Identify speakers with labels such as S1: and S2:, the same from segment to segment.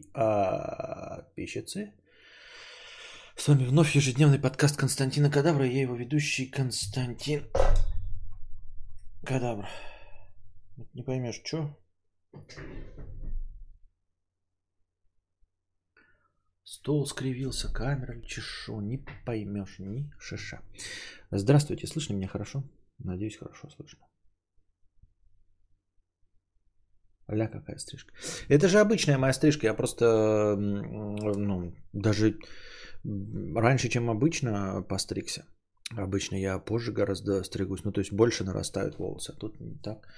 S1: подписчицы. С вами вновь ежедневный подкаст Константина Кадавра. Я его ведущий Константин Кадавр. Не поймешь, что? Стол скривился, камера чешу, не поймешь ни шиша. Здравствуйте, слышно меня хорошо? Надеюсь, хорошо слышно. Ля какая стрижка. Это же обычная моя стрижка. Я просто, ну, даже раньше, чем обычно, постригся. Обычно я позже гораздо стригусь. Ну, то есть больше нарастают волосы. А тут не так.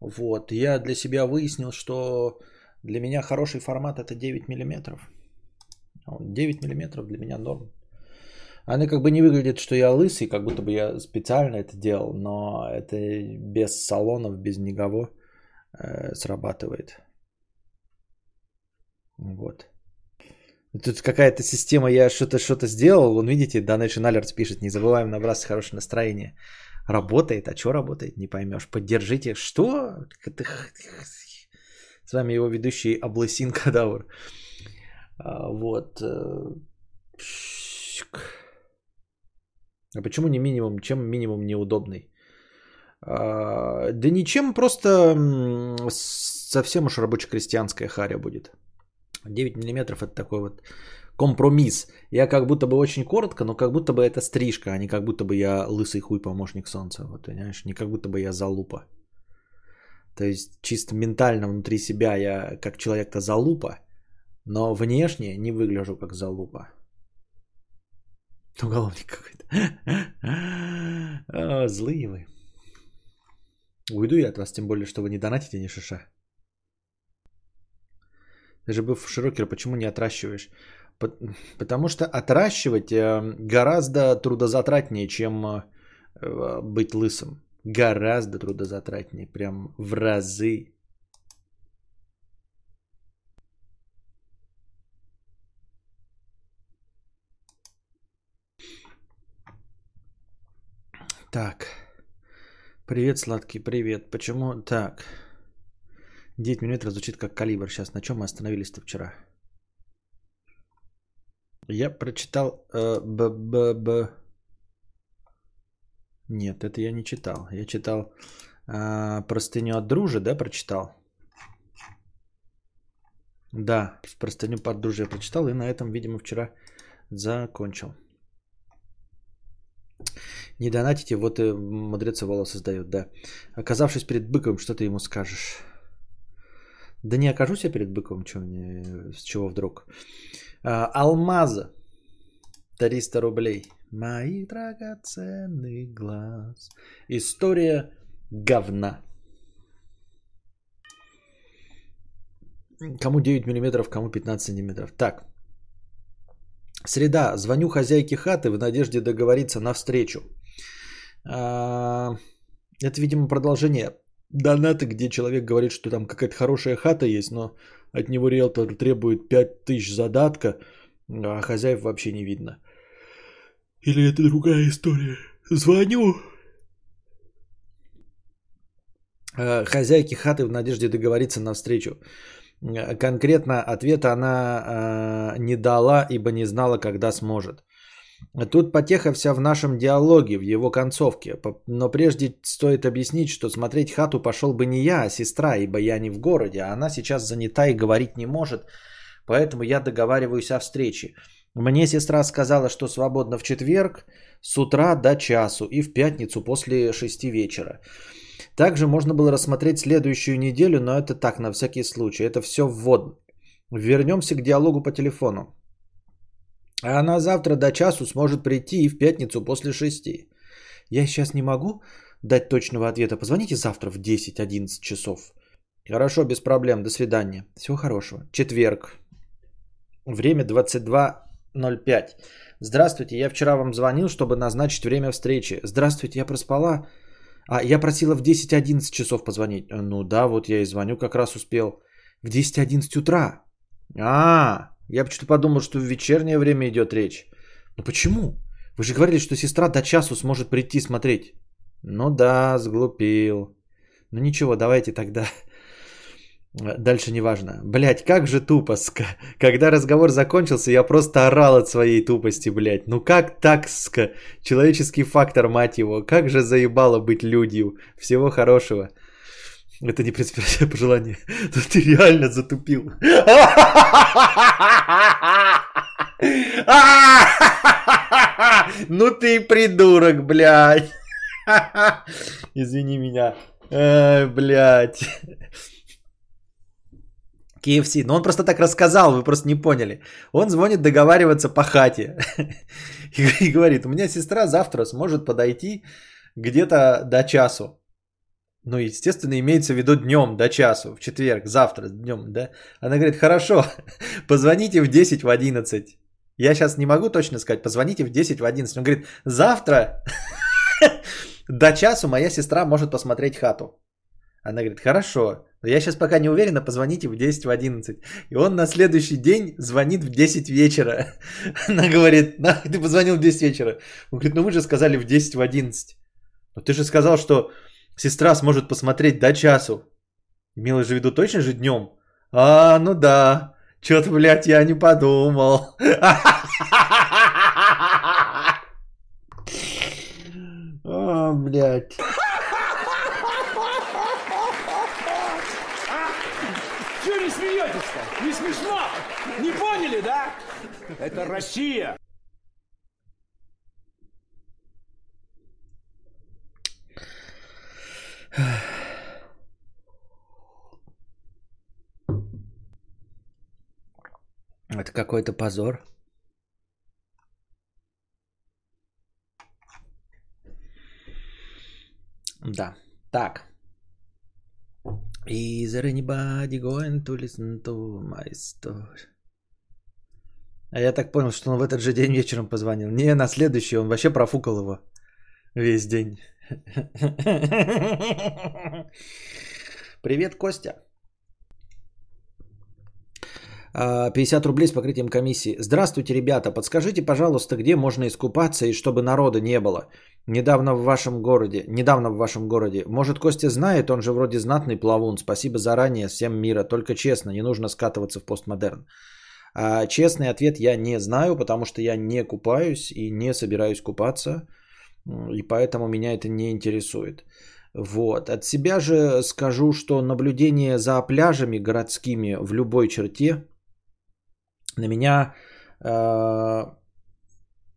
S1: Вот. Я для себя выяснил, что для меня хороший формат это 9 миллиметров. 9 миллиметров для меня норм. Она как бы не выглядит, что я лысый, как будто бы я специально это делал, но это без салонов, без никого э, срабатывает. Вот. Тут какая-то система, я что-то что-то сделал, вон видите, Donation Alerts пишет, не забываем набраться хорошее настроение. Работает, а что работает, не поймешь. Поддержите. Что? С вами его ведущий Облысин Кадавр. А, вот. Э, а почему не минимум? Чем минимум неудобный? А, да ничем, просто совсем уж рабоче-крестьянская харя будет. 9 миллиметров это такой вот компромисс. Я как будто бы очень коротко, но как будто бы это стрижка, а не как будто бы я лысый хуй помощник солнца. Вот, понимаешь? Не как будто бы я залупа. То есть чисто ментально внутри себя я как человек-то залупа, но внешне не выгляжу как залупа. Уголовник какой-то. Злые вы. Уйду я от вас, тем более, что вы не донатите ни шиша. Даже быв широкер, почему не отращиваешь? Потому что отращивать э, гораздо трудозатратнее, чем э, быть лысым. Гораздо трудозатратнее, прям в разы. Так. Привет, сладкий, привет. Почему так? 9 минут звучит как калибр. Сейчас на чем мы остановились-то вчера? Я прочитал э, б, б, б. Нет, это я не читал. Я читал э, простыню от дружи, да, прочитал? Да, простыню под дружи я прочитал и на этом, видимо, вчера закончил. Не донатите, вот и мудрец волос создает, да. Оказавшись перед быком, что ты ему скажешь? Да не окажусь я перед быком, что мне, с чего вдруг. А, алмаза. 300 рублей. Мои драгоценный глаз. История говна. Кому 9 миллиметров, кому 15 сантиметров. Так. Среда. Звоню хозяйке хаты в надежде договориться на встречу. А, это, видимо, продолжение донаты, где человек говорит, что там какая-то хорошая хата есть, но от него риэлтор требует 5000 задатка, а хозяев вообще не видно. Или это другая история? Звоню. А, хозяйки хаты в надежде договориться на встречу. Конкретно ответа она э, не дала, ибо не знала, когда сможет. Тут потеха вся в нашем диалоге, в его концовке. Но прежде стоит объяснить, что смотреть хату пошел бы не я, а сестра, ибо я не в городе, а она сейчас занята и говорить не может, поэтому я договариваюсь о встрече. Мне сестра сказала, что свободно в четверг с утра до часу и в пятницу после шести вечера. Также можно было рассмотреть следующую неделю, но это так, на всякий случай. Это все вводно. Вернемся к диалогу по телефону. А она завтра до часу сможет прийти и в пятницу после шести. Я сейчас не могу дать точного ответа. Позвоните завтра в 10-11 часов. Хорошо, без проблем. До свидания. Всего хорошего. Четверг. Время 22.05. Здравствуйте, я вчера вам звонил, чтобы назначить время встречи. Здравствуйте, я проспала. А, я просила в 10-11 часов позвонить. Ну да, вот я и звоню, как раз успел. В 10-11 утра. А, я почему-то подумал, что в вечернее время идет речь. Но почему? Вы же говорили, что сестра до часу сможет прийти смотреть. Ну да, сглупил. Ну ничего, давайте тогда Дальше неважно. Блять, как же тупо. ска. Когда разговор закончился, я просто орал от своей тупости, блять. Ну как так, ска? Человеческий фактор, мать его. Как же заебало быть людью. Всего хорошего. Это не принципиальное пожелание. Ты реально затупил. Ну ты придурок, блядь. Извини меня. Блядь. KFC. Но он просто так рассказал, вы просто не поняли. Он звонит договариваться по хате. И говорит, у меня сестра завтра сможет подойти где-то до часу. Ну, естественно, имеется в виду днем до часу, в четверг, завтра, днем, да? Она говорит, хорошо, позвоните в 10, в 11. Я сейчас не могу точно сказать, позвоните в 10, в 11. Он говорит, завтра до часу моя сестра может посмотреть хату. Она говорит, хорошо, но я сейчас пока не уверена, позвоните в 10 в 11. И он на следующий день звонит в 10 вечера. Она говорит, ты позвонил в 10 вечера. Он говорит, ну вы же сказали в 10 в 11. Но ты же сказал, что сестра сможет посмотреть до часу. Имела же в виду точно же днем? А, ну да. Что-то, блядь, я не подумал. О, блядь.
S2: Чего не смеетесь-то? Не смешно? Не поняли, да? Это Россия.
S1: Это какой-то позор. Да. Так. Is there anybody going to listen to my story? А я так понял, что он в этот же день вечером позвонил. Не, на следующий, он вообще профукал его весь день. Привет, Костя. 50 а, рублей с покрытием комиссии. Здравствуйте, ребята. Подскажите, пожалуйста, где можно искупаться и чтобы народа не было? Недавно в вашем городе. Недавно в вашем городе. Может, Костя знает, он же вроде знатный плавун. Спасибо заранее, всем мира. Только честно, не нужно скатываться в постмодерн. А честный ответ я не знаю, потому что я не купаюсь и не собираюсь купаться. И поэтому меня это не интересует. Вот. От себя же скажу, что наблюдение за пляжами городскими в любой черте на меня э,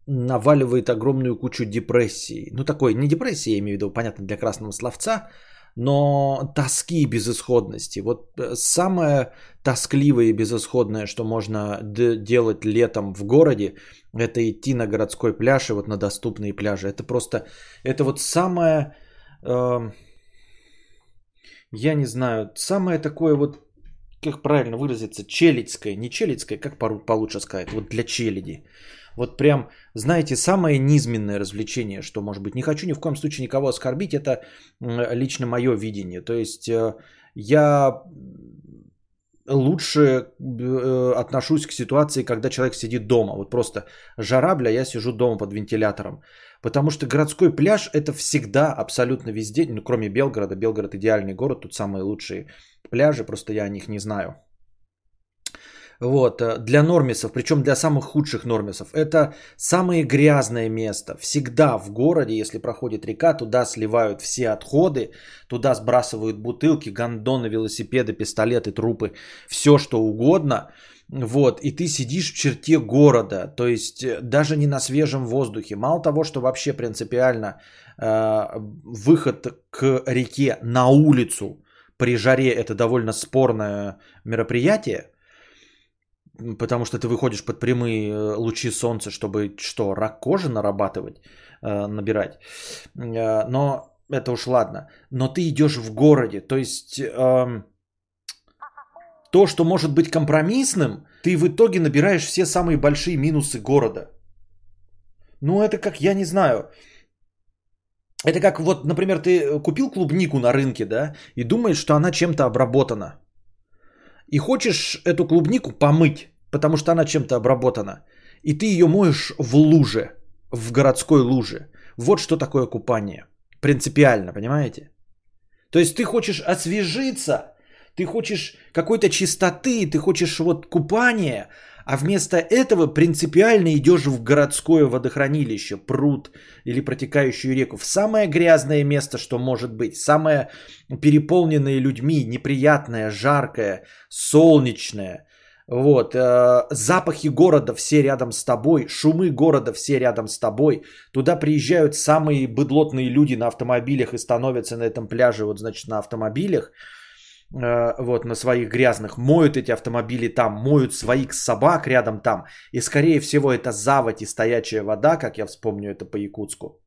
S1: наваливает огромную кучу депрессии. Ну, такой, не депрессии, я имею в виду, понятно, для красного словца, но тоски и безысходности. Вот э, самое тоскливое и безысходное, что можно делать летом в городе, это идти на городской пляж и вот на доступные пляжи. Это просто, это вот самое, э, я не знаю, самое такое вот как правильно выразиться, челядское, не челядское, как получше сказать, вот для челяди. Вот прям, знаете, самое низменное развлечение, что может быть. Не хочу ни в коем случае никого оскорбить, это лично мое видение. То есть э, я лучше э, отношусь к ситуации, когда человек сидит дома. Вот просто жара, бля, я сижу дома под вентилятором. Потому что городской пляж это всегда абсолютно везде, ну кроме Белгорода. Белгород идеальный город, тут самые лучшие пляжи, просто я о них не знаю. Вот, э, для нормисов, причем для самых худших нормисов. Это самое грязное место. Всегда в городе, если проходит река, туда сливают все отходы, туда сбрасывают бутылки, гондоны, велосипеды, пистолеты, трупы, все что угодно. Вот, и ты сидишь в черте города, то есть э, даже не на свежем воздухе. Мало того, что вообще принципиально э, выход к реке на улицу при жаре это довольно спорное мероприятие, потому что ты выходишь под прямые э, лучи солнца, чтобы что, рак кожи нарабатывать, э, набирать. Э, но это уж ладно. Но ты идешь в городе, то есть эм, то, что может быть компромиссным, ты в итоге набираешь все самые большие минусы города. Ну, это как, я не знаю, это как вот, например, ты купил клубнику на рынке, да, и думаешь, что она чем-то обработана. И хочешь эту клубнику помыть, потому что она чем-то обработана. И ты ее моешь в луже, в городской луже. Вот что такое купание. Принципиально, понимаете? То есть ты хочешь освежиться, Ты хочешь какой-то чистоты, ты хочешь вот купания, а вместо этого принципиально идешь в городское водохранилище, пруд или протекающую реку, в самое грязное место, что может быть, самое переполненное людьми, неприятное, жаркое, солнечное. Вот, э, запахи города все рядом с тобой, шумы города все рядом с тобой. Туда приезжают самые быдлотные люди на автомобилях и становятся на этом пляже, вот, значит, на автомобилях. Э, вот на своих грязных, моют эти автомобили там, моют своих собак рядом там. И скорее всего это заводь и стоячая вода, как я вспомню это по якутску.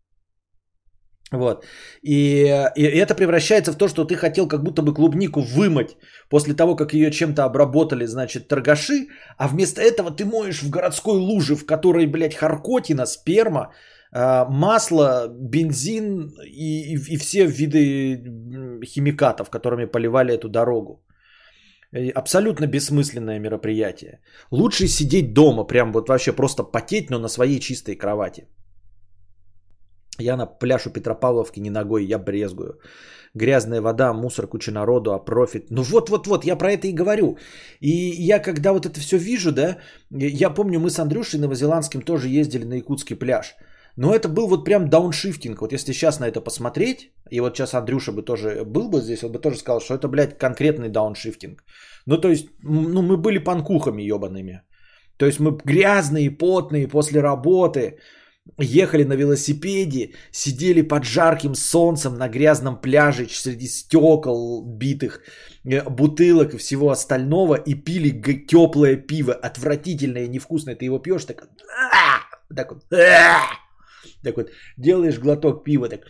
S1: Вот. И, и это превращается в то, что ты хотел как будто бы клубнику вымыть после того, как ее чем-то обработали, значит, торгаши, а вместо этого ты моешь в городской луже, в которой, блядь, харкотина, сперма, масло, бензин и, и, и все виды химикатов, которыми поливали эту дорогу. Абсолютно бессмысленное мероприятие. Лучше сидеть дома, прям вот вообще просто потеть, но на своей чистой кровати. Я на пляж у Петропавловки не ногой, я брезгую. Грязная вода, мусор, куча народу, а профит. Ну вот-вот-вот, я про это и говорю. И я когда вот это все вижу, да, я помню, мы с Андрюшей Новозеландским тоже ездили на якутский пляж. Но это был вот прям дауншифтинг. Вот если сейчас на это посмотреть, и вот сейчас Андрюша бы тоже был бы здесь, он бы тоже сказал, что это, блядь, конкретный дауншифтинг. Ну, то есть, ну, мы были панкухами ебаными. То есть мы грязные, потные после работы, ехали на велосипеде, сидели под жарким солнцем на грязном пляже среди стекол битых, э, бутылок и всего остального и пили теплое пиво, отвратительное, невкусное. Ты его пьешь, так, так вот, так вот, делаешь глоток пива, так.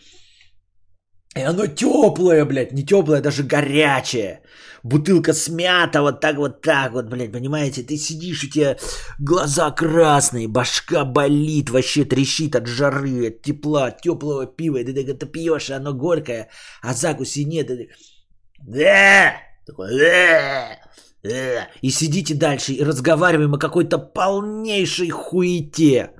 S1: И оно теплое, блядь, не теплое, даже горячее. Бутылка смята, вот так вот так вот, блядь, понимаете? Ты сидишь, у тебя глаза красные, башка болит, вообще трещит от жары, от тепла, от теплого пива. И ты так это пьешь, оно горькое, а закуси нет. И ты... Да! Такой, да! Да! И сидите дальше и разговариваем о какой-то полнейшей хуете.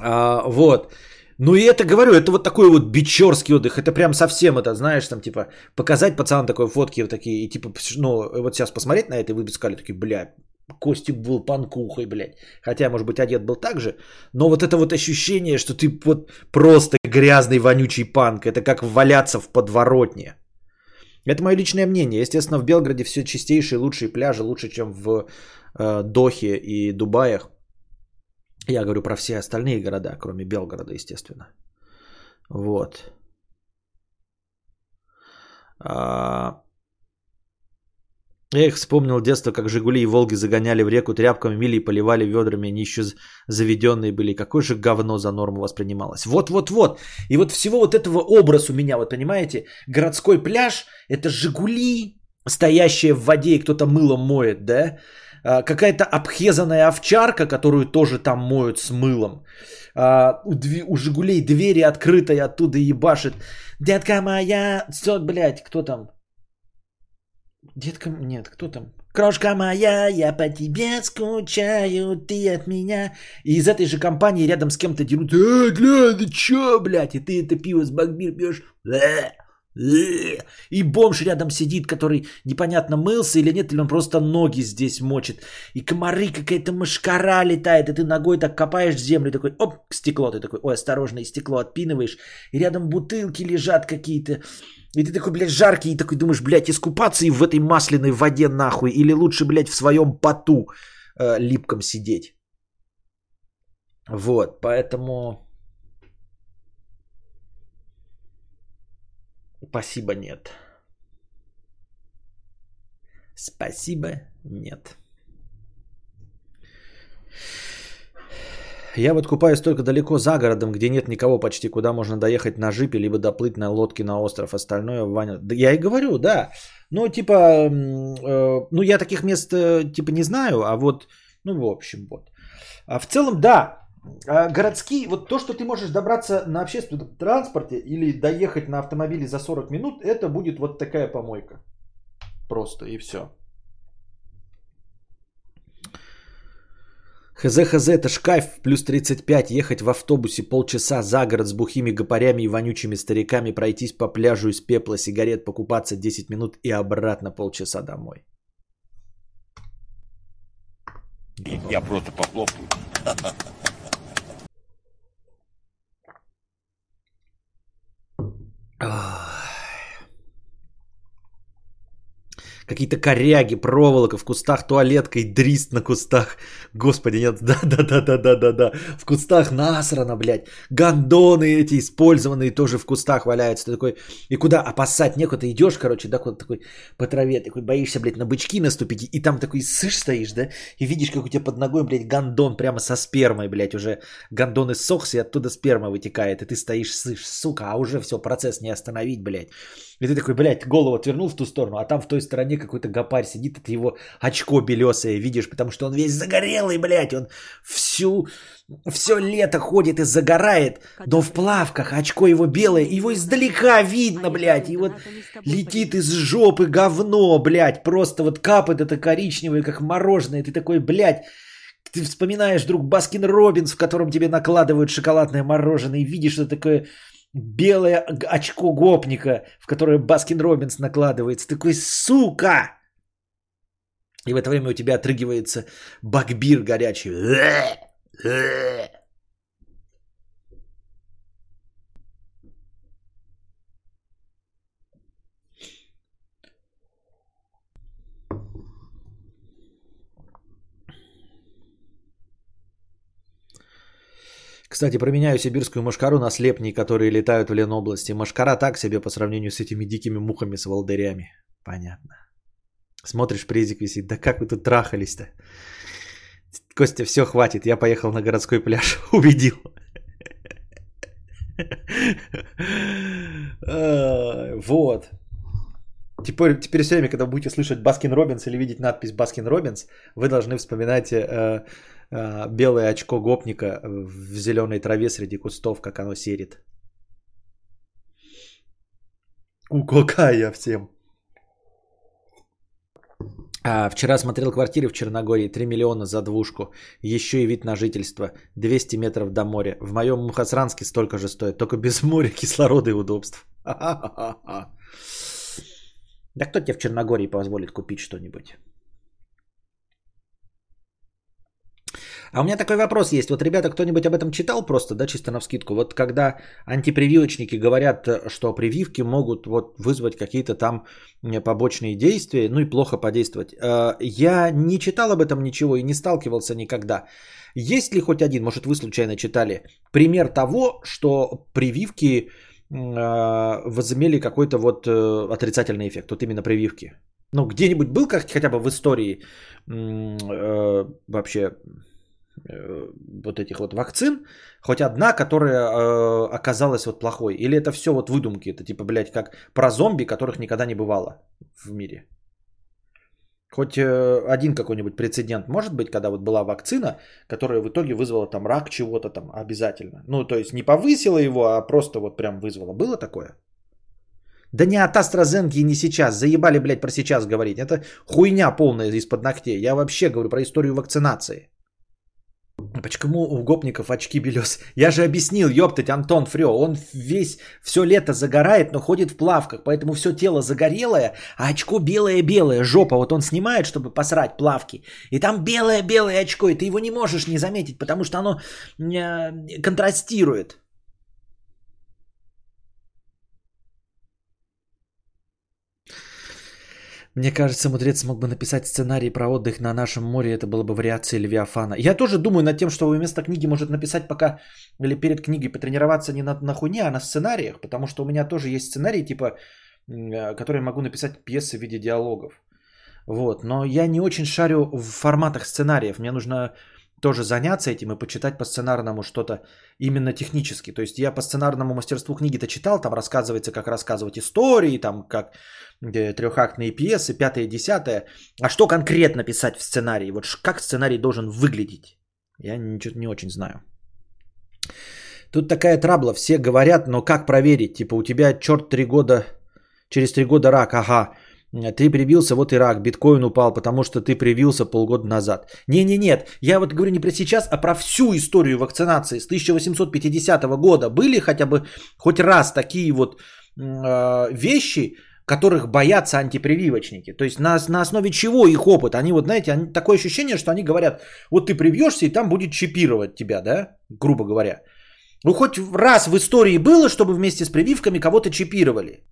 S1: А, вот. Ну и это, говорю, это вот такой вот бичерский отдых. Это прям совсем это, знаешь, там типа показать пацанам такой фотки вот такие. И типа, ну вот сейчас посмотреть на это, и вы бы сказали такие, бля, Костик был панкухой, блядь. Хотя, может быть, одет был так же. Но вот это вот ощущение, что ты вот просто грязный, вонючий панк. Это как валяться в подворотне. Это мое личное мнение. Естественно, в Белграде все чистейшие, лучшие пляжи, лучше, чем в э, Дохе и Дубаях. Я говорю про все остальные города, кроме Белгорода, естественно. Вот. А... Эх, вспомнил детство, как Жигули и Волги загоняли в реку тряпками, мили и поливали ведрами, они еще заведенные были. Какое же говно за норму воспринималось. Вот-вот-вот. И вот всего вот этого образ у меня, вот понимаете, городской пляж, это Жигули, стоящие в воде, и кто-то мылом моет, да? А, какая-то обхезанная овчарка, которую тоже там моют с мылом. А, у, Жигулей двери открытые, оттуда ебашит. Детка моя... Все, блядь, кто там? Детка... Нет, кто там? Крошка моя, я по тебе скучаю, ты от меня. И из этой же компании рядом с кем-то дерут. Э, гля, ты чё, блядь? И ты это пиво с багбир пьешь. И бомж рядом сидит, который непонятно мылся или нет, или он просто ноги здесь мочит. И комары какая-то мышкара летает, и ты ногой так копаешь в землю, такой, оп, стекло, ты такой, ой, осторожно, и стекло отпинываешь. И рядом бутылки лежат какие-то. И ты такой, блядь, жаркий, и такой думаешь, блядь, искупаться и в этой масляной воде нахуй, или лучше, блядь, в своем поту э, липком сидеть. Вот, поэтому... Спасибо, нет. Спасибо, нет. Я вот купаюсь только далеко за городом, где нет никого почти, куда можно доехать на жипе, либо доплыть на лодке на остров. Остальное Ваня... Да я и говорю, да. Ну, типа, э, ну, я таких мест, э, типа, не знаю, а вот, ну, в общем, вот. А в целом, да, городские, вот то, что ты можешь добраться на общественном транспорте или доехать на автомобиле за 40 минут, это будет вот такая помойка. Просто и все. ХЗ-ХЗ это ж кайф, плюс 35, ехать в автобусе полчаса за город с бухими гопарями и вонючими стариками, пройтись по пляжу из пепла, сигарет, покупаться 10 минут и обратно полчаса домой.
S2: Я просто похлопаю.
S1: 啊 Какие-то коряги, проволока в кустах, туалетка и дрист на кустах. Господи, нет, да-да-да-да-да-да-да. В кустах насрано, блядь. Гондоны эти использованные тоже в кустах валяются. Ты такой, и куда? А поссать некуда. Идешь, короче, да, куда такой по траве, такой боишься, блядь, на бычки наступить. И там такой сышь стоишь, да, и видишь, как у тебя под ногой, блядь, гондон прямо со спермой, блядь, уже гондон иссохся, и оттуда сперма вытекает. И ты стоишь, сышь, сука, а уже все, процесс не остановить, блядь. И ты такой, блядь, голову отвернул в ту сторону, а там в той стороне какой-то гопарь сидит, это его очко белесое видишь, потому что он весь загорелый, блядь, он всю, все лето ходит и загорает, но в плавках, очко его белое, его издалека видно, блядь, и вот летит из жопы говно, блядь, просто вот капает это коричневое, как мороженое, ты такой, блядь, ты вспоминаешь вдруг Baskin Robbins, в котором тебе накладывают шоколадное мороженое, и видишь, что такое белое очко гопника, в которое Baskin Robbins накладывается. Такой, сука! И в это время у тебя отрыгивается Bagbier горячий. Кстати, променяю сибирскую мошкару на слепней, которые летают в Ленобласти. Мошкара так себе по сравнению с этими дикими мухами с волдырями. Понятно. Смотришь, презик висит. Да как вы тут трахались-то? Костя, все, хватит. Я поехал на городской пляж. Убедил. Вот. Теперь, теперь все время, когда будете слышать Baskin Robbins или видеть надпись Baskin Robbins, вы должны вспоминать э, белое очко гопника в зеленой траве среди кустов, как оно серит. У какая всем. А, вчера смотрел квартиры в Черногории, 3 миллиона за двушку, еще и вид на жительство, 200 метров до моря. В моем Мухасранске столько же стоит, только без моря, кислорода и удобств. Да кто тебе в Черногории позволит купить что-нибудь? А у меня такой вопрос есть. Вот, ребята, кто-нибудь об этом читал просто, да, чисто на вскидку? Вот когда антипрививочники говорят, что прививки могут вот вызвать какие-то там побочные действия, ну и плохо подействовать. Э, я не читал об этом ничего и не сталкивался никогда. Есть ли хоть один, может вы случайно читали, пример того, что прививки э, возымели какой-то вот э, отрицательный эффект, вот именно прививки? Ну, где-нибудь был как хотя бы в истории вообще вот этих вот вакцин, хоть одна, которая э, оказалась вот плохой? Или это все вот выдумки? Это типа, блядь, как про зомби, которых никогда не бывало в мире? Хоть э, один какой-нибудь прецедент может быть, когда вот была вакцина, которая в итоге вызвала там рак чего-то там обязательно. Ну, то есть не повысила его, а просто вот прям вызвала. Было такое? Да не от AstraZeneca и не сейчас. Заебали, блядь, про сейчас говорить. Это хуйня полная из-под ногтей. Я вообще говорю про историю вакцинации. Почему у гопников очки белес? Я же объяснил, ёптать, Антон Фрё, он весь все лето загорает, но ходит в плавках, поэтому все тело загорелое, а очко белое-белое, жопа, вот он снимает, чтобы посрать плавки, и там белое-белое очко, и ты его не можешь не заметить, потому что оно э, контрастирует. Мне кажется, мудрец мог бы написать сценарий про отдых на нашем море, это было бы вариация Левиафана. Я тоже думаю над тем, что вместо книги может написать пока, или перед книгой потренироваться не на, на хуйне, а на сценариях, потому что у меня тоже есть сценарий, типа, э, который могу написать пьесы в виде диалогов. Вот, но я не очень шарю в форматах сценариев, мне нужно тоже заняться этим и почитать по сценарному что-то именно технически. То есть я по сценарному мастерству книги-то читал, там рассказывается, как рассказывать истории, там как трехактные пьесы, пятое, десятое. А что конкретно писать в сценарии? Вот как сценарий должен выглядеть? Я ничего не очень знаю. Тут такая трабла, все говорят, но как проверить? Типа у тебя черт три года, через три года рак, ага. Ты привился, вот Ирак, биткоин упал, потому что ты привился полгода назад. Не-не-нет, я вот говорю не про сейчас, а про всю историю вакцинации с 1850 года. Были хотя бы хоть раз такие вот э, вещи, которых боятся антипрививочники. То есть на, на основе чего их опыт? Они вот, знаете, они, такое ощущение, что они говорят, вот ты привьешься и там будет чипировать тебя, да, грубо говоря. Ну хоть раз в истории было, чтобы вместе с прививками кого-то чипировали.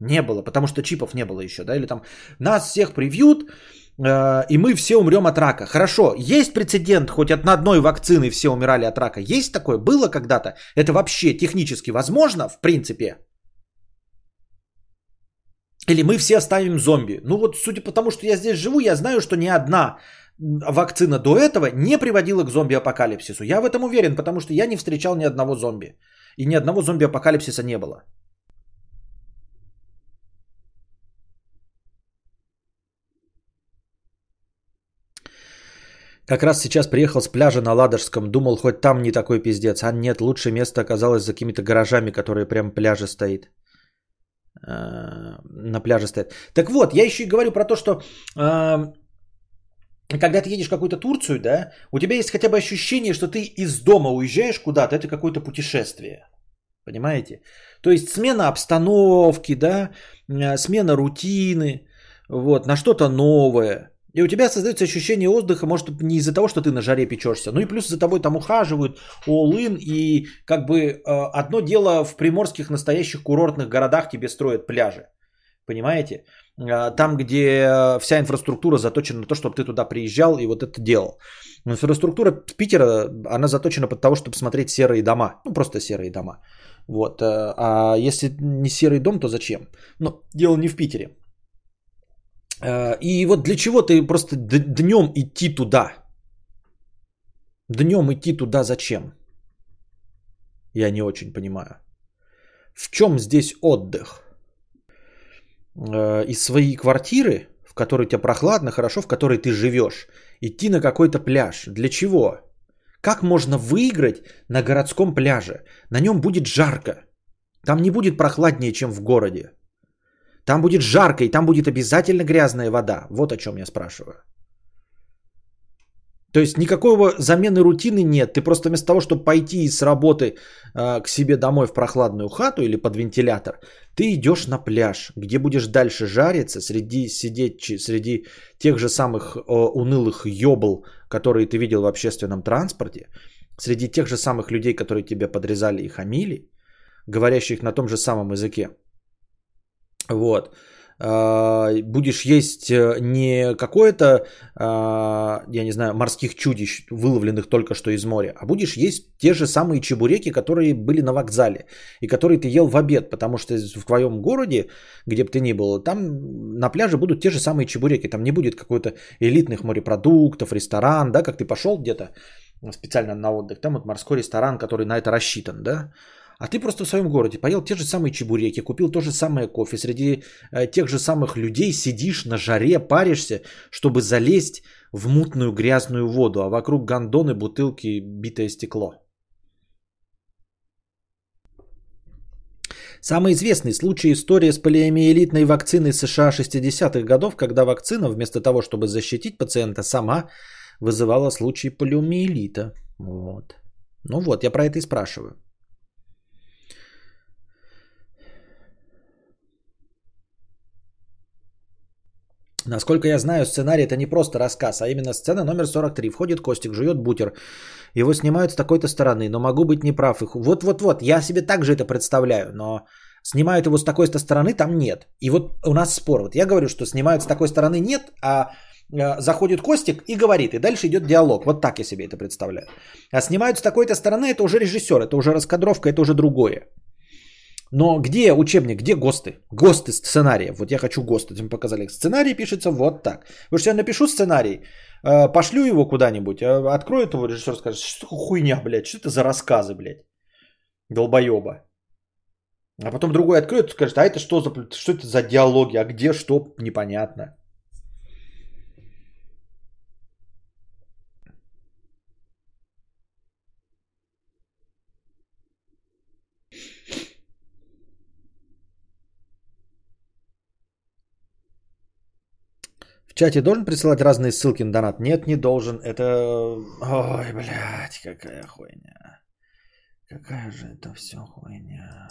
S1: Не было, потому что чипов не было еще, да, или там нас всех привьют, э, и мы все умрем от рака. Хорошо, есть прецедент, хоть от одной вакцины все умирали от рака. Есть такое? Было когда-то? Это вообще технически возможно, в принципе? Или мы все станем зомби? Ну вот, судя по тому, что я здесь живу, я знаю, что ни одна вакцина до этого не приводила к зомби-апокалипсису. Я в этом уверен, потому что я не встречал ни одного зомби. И ни одного зомби-апокалипсиса не было. Как раз сейчас приехал с пляжа на Ладожском. Думал, хоть там не такой пиздец. А нет, лучшее место оказалось за какими-то гаражами, которые прям пляже стоит. Э, на пляже стоят. Так вот, я еще и говорю про то, что э, когда ты едешь в какую-то Турцию, да, у тебя есть хотя бы ощущение, что ты из дома уезжаешь куда-то, это какое-то путешествие. Понимаете? То есть смена обстановки, да, э, смена рутины, вот, на что-то новое. И у тебя создается ощущение отдыха, может, не из-за того, что ты на жаре печешься, но и плюс за тобой там ухаживают, all и как бы э, одно дело в приморских настоящих курортных городах тебе строят пляжи. Понимаете? Э, там, где вся инфраструктура заточена на то, чтобы ты туда приезжал и вот это делал. Инфраструктура Питера, она заточена под того, чтобы смотреть серые дома. Ну, просто серые дома. Вот. Э, а если не серый дом, то зачем? Но дело не в Питере. Э, и вот для чего ты просто днем идти туда? Днем идти туда зачем? Я не очень понимаю. В чем здесь отдых? Э, из своей квартиры, в которой тебе прохладно, хорошо, в которой ты живешь, идти на какой-то пляж. Для чего? Как можно выиграть на городском пляже? На нем будет жарко. Там не будет прохладнее, чем в городе. Там будет жарко, и там будет обязательно грязная вода. Вот о чем я спрашиваю. То есть никакого замены рутины нет. Ты просто вместо того, чтобы пойти с работы э, к себе домой в прохладную хату или под вентилятор, ты идешь на пляж, где будешь дальше жариться, среди сидеть среди тех же самых э, унылых ёбл, которые ты видел в общественном транспорте, среди тех же самых людей, которые тебя подрезали и хамили, говорящих на том же самом языке. Вот. А, будешь есть э, не какое-то, а, я не знаю, морских чудищ, выловленных только что из моря, а будешь есть те же самые чебуреки, которые были на вокзале и которые ты ел в обед, потому что в твоем городе, где бы ты ни был, там на пляже будут те же самые чебуреки, там не будет какой-то элитных морепродуктов, ресторан, да, как ты пошел где-то специально на отдых, там вот морской ресторан, который на это рассчитан, да, а ты просто в своем городе поел те же самые чебуреки, купил то же самое кофе, среди э, тех же самых людей сидишь на жаре, паришься, чтобы залезть в мутную грязную воду, а вокруг гондоны, бутылки, битое стекло. Самый известный случай истории с полиомиелитной вакциной США 60-х годов, когда вакцина вместо того, чтобы защитить пациента, сама вызывала случай полиомиелита. Вот. Ну вот, я про это и спрашиваю. Насколько я знаю, сценарий это не просто рассказ, а именно сцена номер 43. Входит Костик, жует бутер. Его снимают с такой-то стороны, но могу быть неправ. Вот-вот-вот, я себе также это представляю, но снимают его с такой-то стороны, там нет. И вот у нас спор. Вот я говорю, что снимают с такой стороны нет, а э, заходит Костик и говорит, и дальше идет диалог. Вот так я себе это представляю. А снимают с такой-то стороны, это уже режиссер, это уже раскадровка, это уже другое. Но где учебник, где ГОСТы? ГОСТы сценария. Вот я хочу ГОСТы. Мне показали. Сценарий пишется вот так. Потому что я напишу сценарий, э, пошлю его куда-нибудь, э, откроет его режиссер, скажет, что хуйня, блядь, что это за рассказы, блядь, долбоеба. А потом другой откроет скажет, а это что за, что это за диалоги, а где что, непонятно. Чате должен присылать разные ссылки на донат? Нет, не должен. Это... Ой, блядь, какая хуйня. Какая же это все хуйня.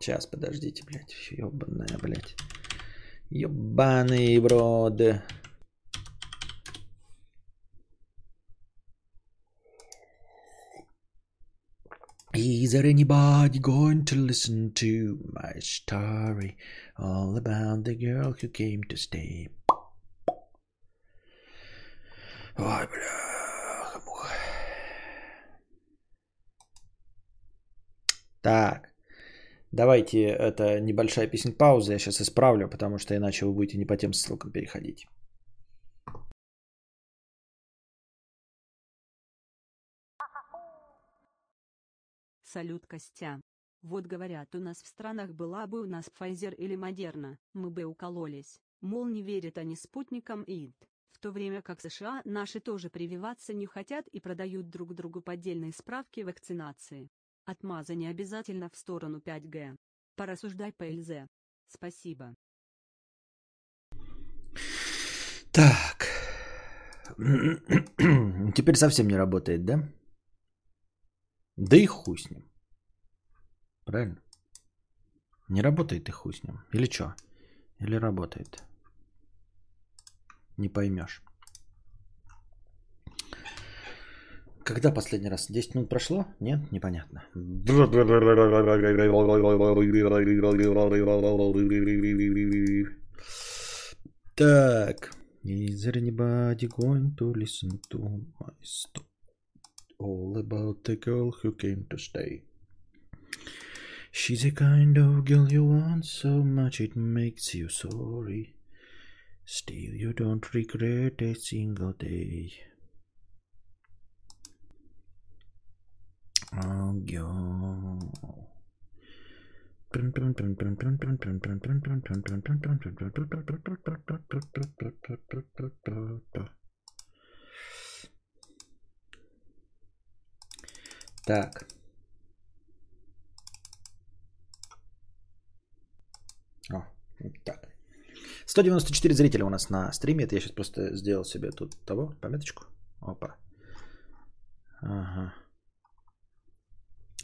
S1: Сейчас, подождите, блядь. Ёбаная, блядь. Ёбаный броды. Is there anybody going to listen to my story? All about the girl who came to stay. Ой, бля. Так, давайте, это небольшая песня пауза, я сейчас исправлю, потому что иначе вы будете не по тем ссылкам переходить.
S3: Салют, Костя. Вот говорят, у нас в странах была бы у нас Pfizer или Модерна, мы бы укололись. Мол, не верят они спутникам ИД. В то время как США наши тоже прививаться не хотят и продают друг другу поддельные справки вакцинации. Отмаза не обязательно в сторону 5G. Порассуждай по ЛЗ. Спасибо.
S1: Так. Теперь совсем не работает, да? Да и хуй с ним. Правильно? Не работает и хуй с ним. Или что? Или работает? Не поймешь. Когда последний раз? 10 минут прошло? Нет? Непонятно. Так. Is anybody going to listen to my story? All about the girl who came to stay. She's a kind of girl you want so much it makes you sorry. Still, you don't regret a single day. Oh, girl. Так. О, вот так. 194 зрителя у нас на стриме. Это я сейчас просто сделал себе тут того, пометочку. Опа. Ага.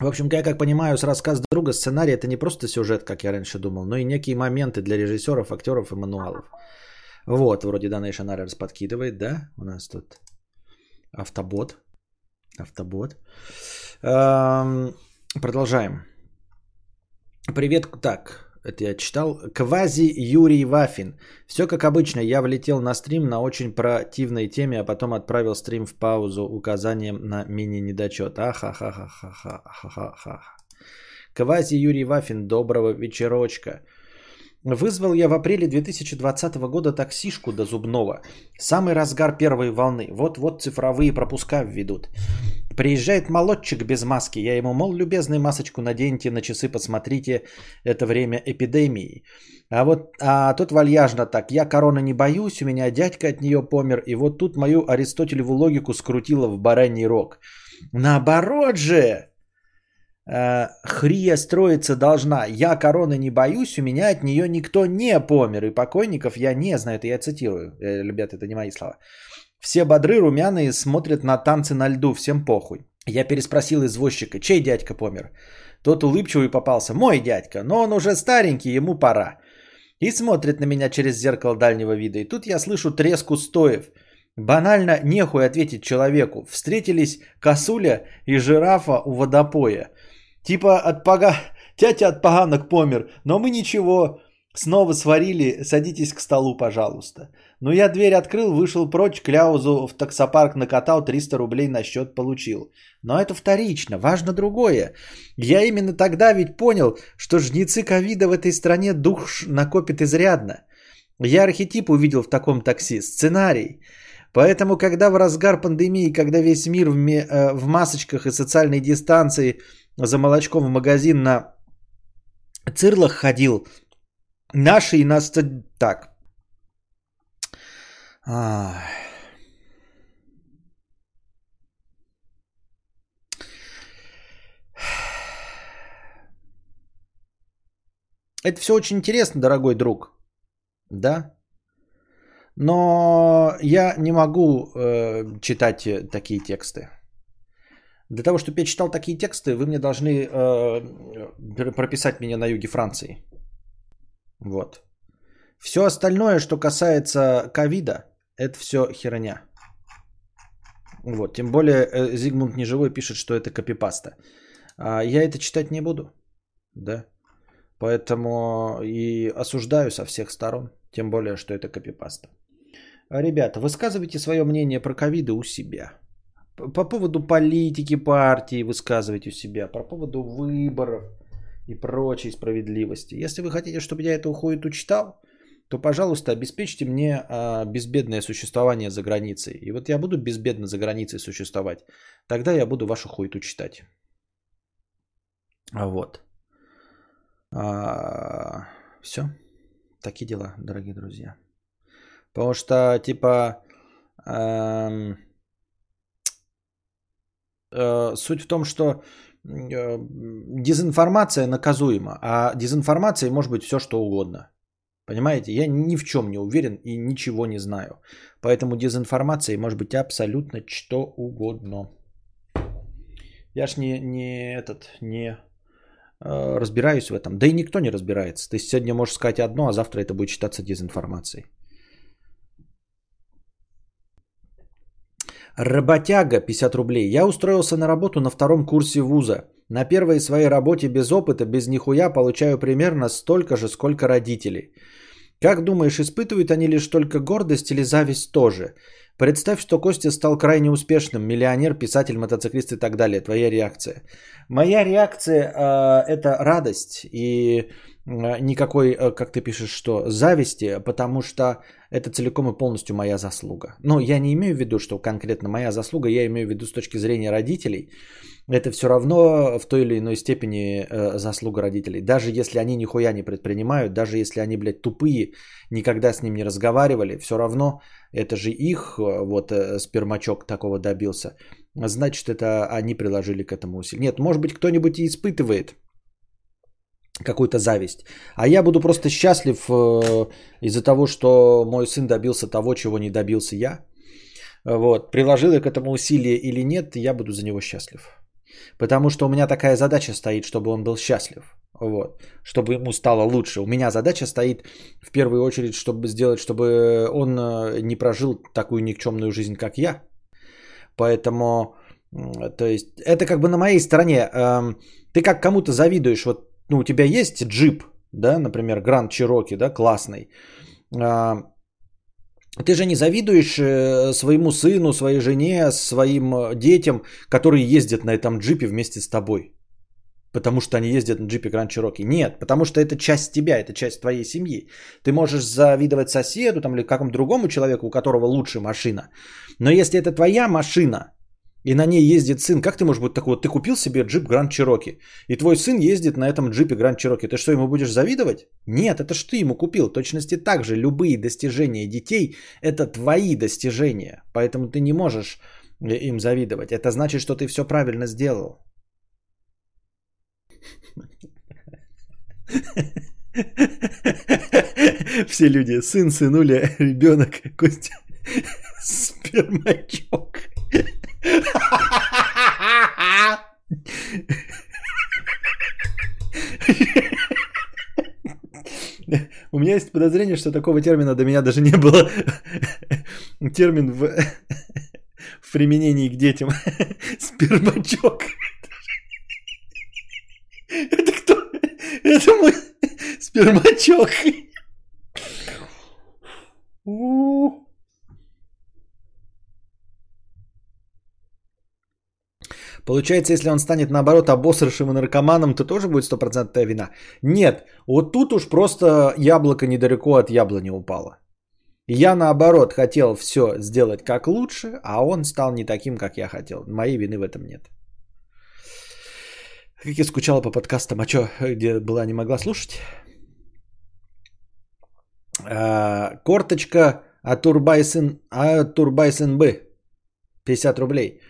S1: В общем, я как понимаю, с рассказ друга сценарий это не просто сюжет, как я раньше думал, но и некие моменты для режиссеров, актеров и мануалов. Вот, вроде Donation Errors подкидывает, да? У нас тут автобот. Автобот. Эм, продолжаем. Привет, так, это я читал. Квази Юрий Вафин. Все как обычно, я влетел на стрим на очень противной теме, а потом отправил стрим в паузу указанием на мини-недочет. Ахахахахахахаха. Квази Юрий Вафин, доброго вечерочка. Вызвал я в апреле 2020 года таксишку до зубного. Самый разгар первой волны. Вот-вот цифровые пропуска введут. Приезжает молодчик без маски. Я ему, мол, любезный масочку наденьте на часы, посмотрите, это время эпидемии. А вот а тут вальяжно так. Я короны не боюсь, у меня дядька от нее помер. И вот тут мою Аристотелеву логику скрутила в бараний рог. Наоборот же! Э, хрия строиться должна. Я короны не боюсь, у меня от нее никто не помер. И покойников я не знаю. Это я цитирую. Э, ребята, это не мои слова. Все бодры, румяные, смотрят на танцы на льду, всем похуй. Я переспросил извозчика, чей дядька помер? Тот улыбчивый попался, мой дядька, но он уже старенький, ему пора. И смотрит на меня через зеркало дальнего вида. И тут я слышу треску стоев. Банально нехуй ответить человеку. Встретились косуля и жирафа у водопоя. Типа от пога... Тятя от поганок помер, но мы ничего. Снова сварили, садитесь к столу, пожалуйста. Но я дверь открыл, вышел прочь, кляузу в таксопарк накатал, 300 рублей на счет получил. Но это вторично, важно другое. Я именно тогда ведь понял, что жнецы ковида в этой стране дух накопит изрядно. Я архетип увидел в таком такси, сценарий. Поэтому, когда в разгар пандемии, когда весь мир в, ме- э, в масочках и социальной дистанции за молочком в магазин на цирлах ходил, Наши и нас... Так. Это все очень интересно, дорогой друг. Да. Но я не могу э, читать э, такие тексты. Для того, чтобы я читал такие тексты, вы мне должны э, прописать меня на юге Франции. Вот. Все остальное, что касается ковида, это все херня. Вот. Тем более э, Зигмунд Неживой пишет, что это копипаста. А я это читать не буду. Да. Поэтому и осуждаю со всех сторон. Тем более, что это копипаста. Ребята, высказывайте свое мнение про ковиды у себя. По поводу политики партии высказывайте у себя. По поводу выборов и прочей справедливости. Если вы хотите, чтобы я эту хуету читал, то, пожалуйста, обеспечьте мне а, безбедное существование за границей. И вот я буду безбедно за границей существовать. Тогда я буду вашу хуету читать. А вот. А, все. Такие дела, дорогие друзья. Потому что, типа, эм, э, суть в том, что дезинформация наказуема, а дезинформация может быть все, что угодно. Понимаете, я ни в чем не уверен и ничего не знаю. Поэтому дезинформация может быть абсолютно что угодно. Я ж не, не этот, не э, разбираюсь в этом. Да и никто не разбирается. Ты сегодня можешь сказать одно, а завтра это будет считаться дезинформацией. Работяга 50 рублей. Я устроился на работу на втором курсе вуза. На первой своей работе без опыта, без нихуя получаю примерно столько же, сколько родители. Как думаешь, испытывают они лишь только гордость или зависть тоже? Представь, что Костя стал крайне успешным, миллионер, писатель, мотоциклист и так далее. Твоя реакция? Моя реакция э, это радость и никакой, э, как ты пишешь, что зависти, потому что это целиком и полностью моя заслуга. Но я не имею в виду, что конкретно моя заслуга, я имею в виду с точки зрения родителей. Это все равно в той или иной степени э, заслуга родителей. Даже если они нихуя не предпринимают, даже если они, блядь, тупые, никогда с ним не разговаривали, все равно это же их вот спермачок такого добился. Значит, это они приложили к этому усилие. Нет, может быть, кто-нибудь и испытывает какую-то зависть. А я буду просто счастлив э, из-за того, что мой сын добился того, чего не добился я. Вот. Приложил я к этому усилие или нет, я буду за него счастлив. Потому что у меня такая задача стоит, чтобы он был счастлив. Вот. Чтобы ему стало лучше. У меня задача стоит в первую очередь, чтобы сделать, чтобы он э, не прожил такую никчемную жизнь, как я. Поэтому, то есть, это как бы на моей стороне. Эм, ты как кому-то завидуешь. Вот ну, у тебя есть джип, да, например, Гранд Чироки, да, классный. А, ты же не завидуешь э, своему сыну, своей жене, своим э, детям, которые ездят на этом джипе вместе с тобой. Потому что они ездят на джипе Гранд Чироки. Нет, потому что это часть тебя, это часть твоей семьи. Ты можешь завидовать соседу там, или какому-то другому человеку, у которого лучше машина. Но если это твоя машина, и на ней ездит сын, как ты можешь быть такой, вот ты купил себе джип Гранд Чироки, и твой сын ездит на этом джипе Гранд Чироки, ты что, ему будешь завидовать? Нет, это что ты ему купил. В точности так же любые достижения детей – это твои достижения, поэтому ты не можешь э, им завидовать. Это значит, что ты все правильно сделал. Все люди, сын, сынуля, ребенок, Костя, спермачок. У меня есть подозрение, что такого термина до меня даже не было. Термин в, в применении к детям. Спермачок. Это кто? Это мой спермачок. Получается, если он станет наоборот обосрышим и наркоманом, то тоже будет стопроцентная вина. Нет, вот тут уж просто яблоко недалеко от яблони упало. Я наоборот хотел все сделать как лучше, а он стал не таким, как я хотел. Моей вины в этом нет. Как я скучала по подкастам, а что, где была, не могла слушать? А, корточка от Турбайсен, от Турбайсен Б. 50 рублей.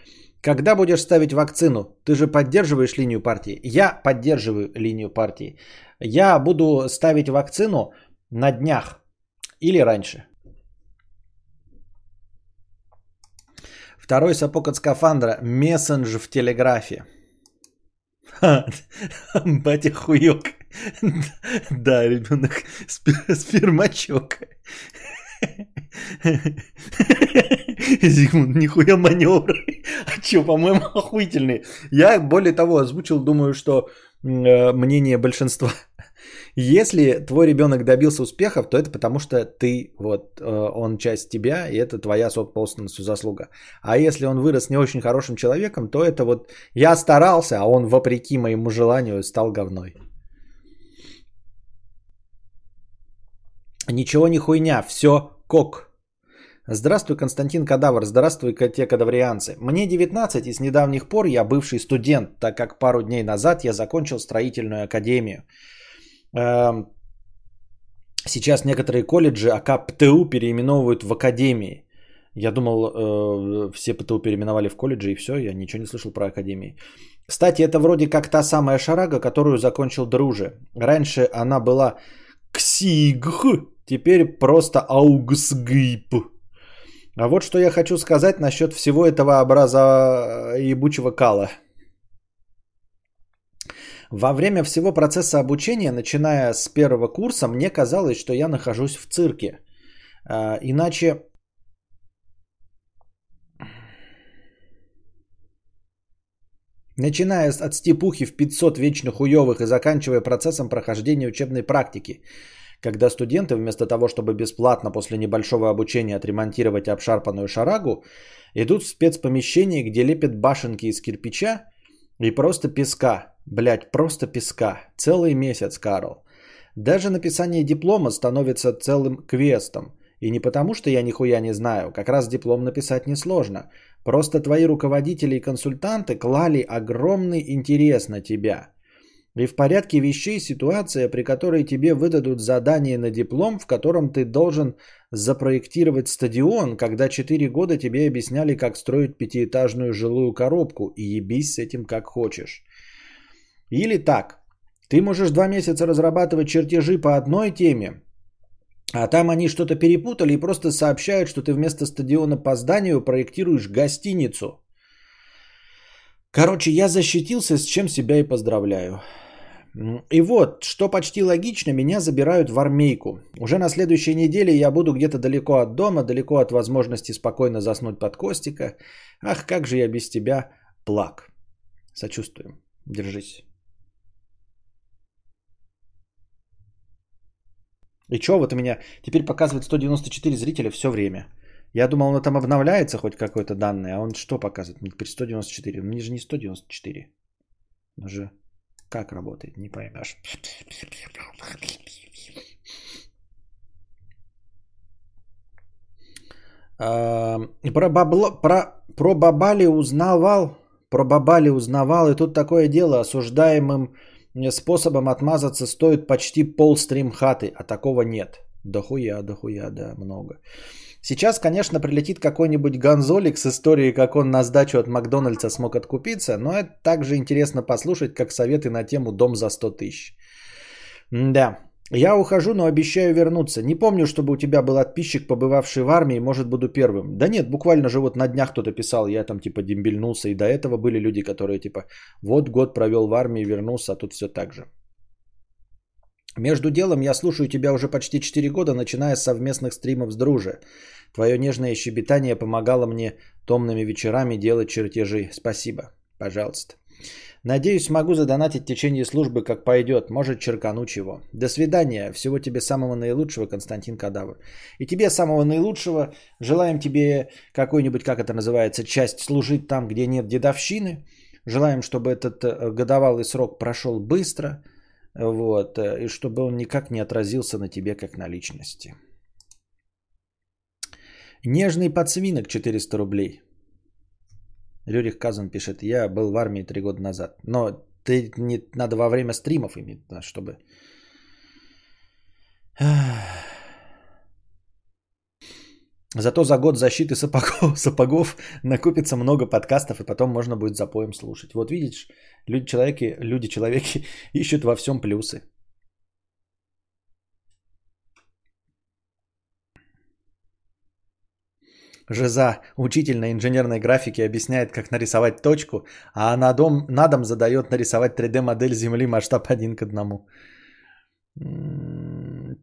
S1: Когда будешь ставить вакцину? Ты же поддерживаешь линию партии. Я поддерживаю линию партии. Я буду ставить вакцину на днях. Или раньше. Второй сапог от скафандра. Мессендж в телеграфе. Батя хуёк. Да, ребенок спермачок. Зигмунд, нихуя маневры. А чё, по-моему, охуительные. Я, более того, озвучил, думаю, что э, мнение большинства. Если твой ребенок добился успехов, то это потому, что ты, вот, э, он часть тебя, и это твоя полностью заслуга. А если он вырос не очень хорошим человеком, то это вот я старался, а он, вопреки моему желанию, стал говной. Ничего не хуйня, все кок. Здравствуй, Константин Кадавр, здравствуй, те кадаврианцы. Мне 19, и с недавних пор я бывший студент, так как пару дней назад я закончил строительную академию. Эм, сейчас некоторые колледжи АК ПТУ переименовывают в академии. Я думал, э, все ПТУ переименовали в колледжи и все, я ничего не слышал про академии. Кстати, это вроде как та самая шарага, которую закончил Друже. Раньше она была КСИГХ, теперь просто АУГСГИП. А вот что я хочу сказать насчет всего этого образа ебучего кала. Во время всего процесса обучения, начиная с первого курса, мне казалось, что я нахожусь в цирке. А, иначе Начиная от степухи в 500 вечно хуёвых и заканчивая процессом прохождения учебной практики, когда студенты вместо того, чтобы бесплатно после небольшого обучения отремонтировать обшарпанную шарагу, идут в спецпомещение, где лепят башенки из кирпича и просто песка. Блять, просто песка. Целый месяц, Карл. Даже написание диплома становится целым квестом. И не потому, что я нихуя не знаю, как раз диплом написать несложно. Просто твои руководители и консультанты клали огромный интерес на тебя. И в порядке вещей ситуация, при которой тебе выдадут задание на диплом, в котором ты должен запроектировать стадион, когда 4 года тебе объясняли, как строить пятиэтажную жилую коробку, и ебись с этим как хочешь. Или так, ты можешь два месяца разрабатывать чертежи по одной теме, а там они что-то перепутали и просто сообщают, что ты вместо стадиона по зданию проектируешь гостиницу. Короче, я защитился, с чем себя и поздравляю. И вот, что почти логично, меня забирают в армейку. Уже на следующей неделе я буду где-то далеко от дома, далеко от возможности спокойно заснуть под Костика. Ах, как же я без тебя плак. Сочувствуем. Держись. И что вот у меня теперь показывает 194 зрителя все время. Я думал, оно там обновляется хоть какое-то данное, а он что показывает? Теперь 194. Мне же не 194. Уже как работает, не поймешь. Про, бабло, про, про Бабали узнавал, про Бабали узнавал, и тут такое дело, осуждаемым способом отмазаться стоит почти пол стрим хаты, а такого нет. Да хуя, да хуя, да, много. Сейчас, конечно, прилетит какой-нибудь гонзолик с историей, как он на сдачу от Макдональдса смог откупиться, но это также интересно послушать, как советы на тему «Дом за 100 тысяч». Да, я ухожу, но обещаю вернуться. Не помню, чтобы у тебя был подписчик, побывавший в армии, может, буду первым. Да нет, буквально же вот на днях кто-то писал, я там типа дембельнулся, и до этого были люди, которые типа вот год провел в армии, вернулся, а тут все так же. Между делом я слушаю тебя уже почти 4 года, начиная с совместных стримов с Друже. Твое нежное щебетание помогало мне томными вечерами делать чертежи. Спасибо. Пожалуйста. Надеюсь, смогу задонатить в течение службы, как пойдет. Может, черкану чего. До свидания. Всего тебе самого наилучшего, Константин Кадавр. И тебе самого наилучшего. Желаем тебе какой-нибудь, как это называется, часть служить там, где нет дедовщины. Желаем, чтобы этот э, годовалый срок прошел быстро – вот, э, и чтобы он никак не отразился на тебе как на личности. Нежный подсвинок 400 рублей. Рюрих Казан пишет, я был в армии три года назад. Но ты не надо во время стримов иметь, чтобы... Зато за год защиты сапогов, сапогов накопится много подкастов, и потом можно будет запоем слушать. Вот видишь, люди, человеки, люди, человеки ищут во всем плюсы. Жиза, учитель на инженерной графике, объясняет, как нарисовать точку, а на дом, на дом задает нарисовать 3D-модель Земли масштаб один к одному.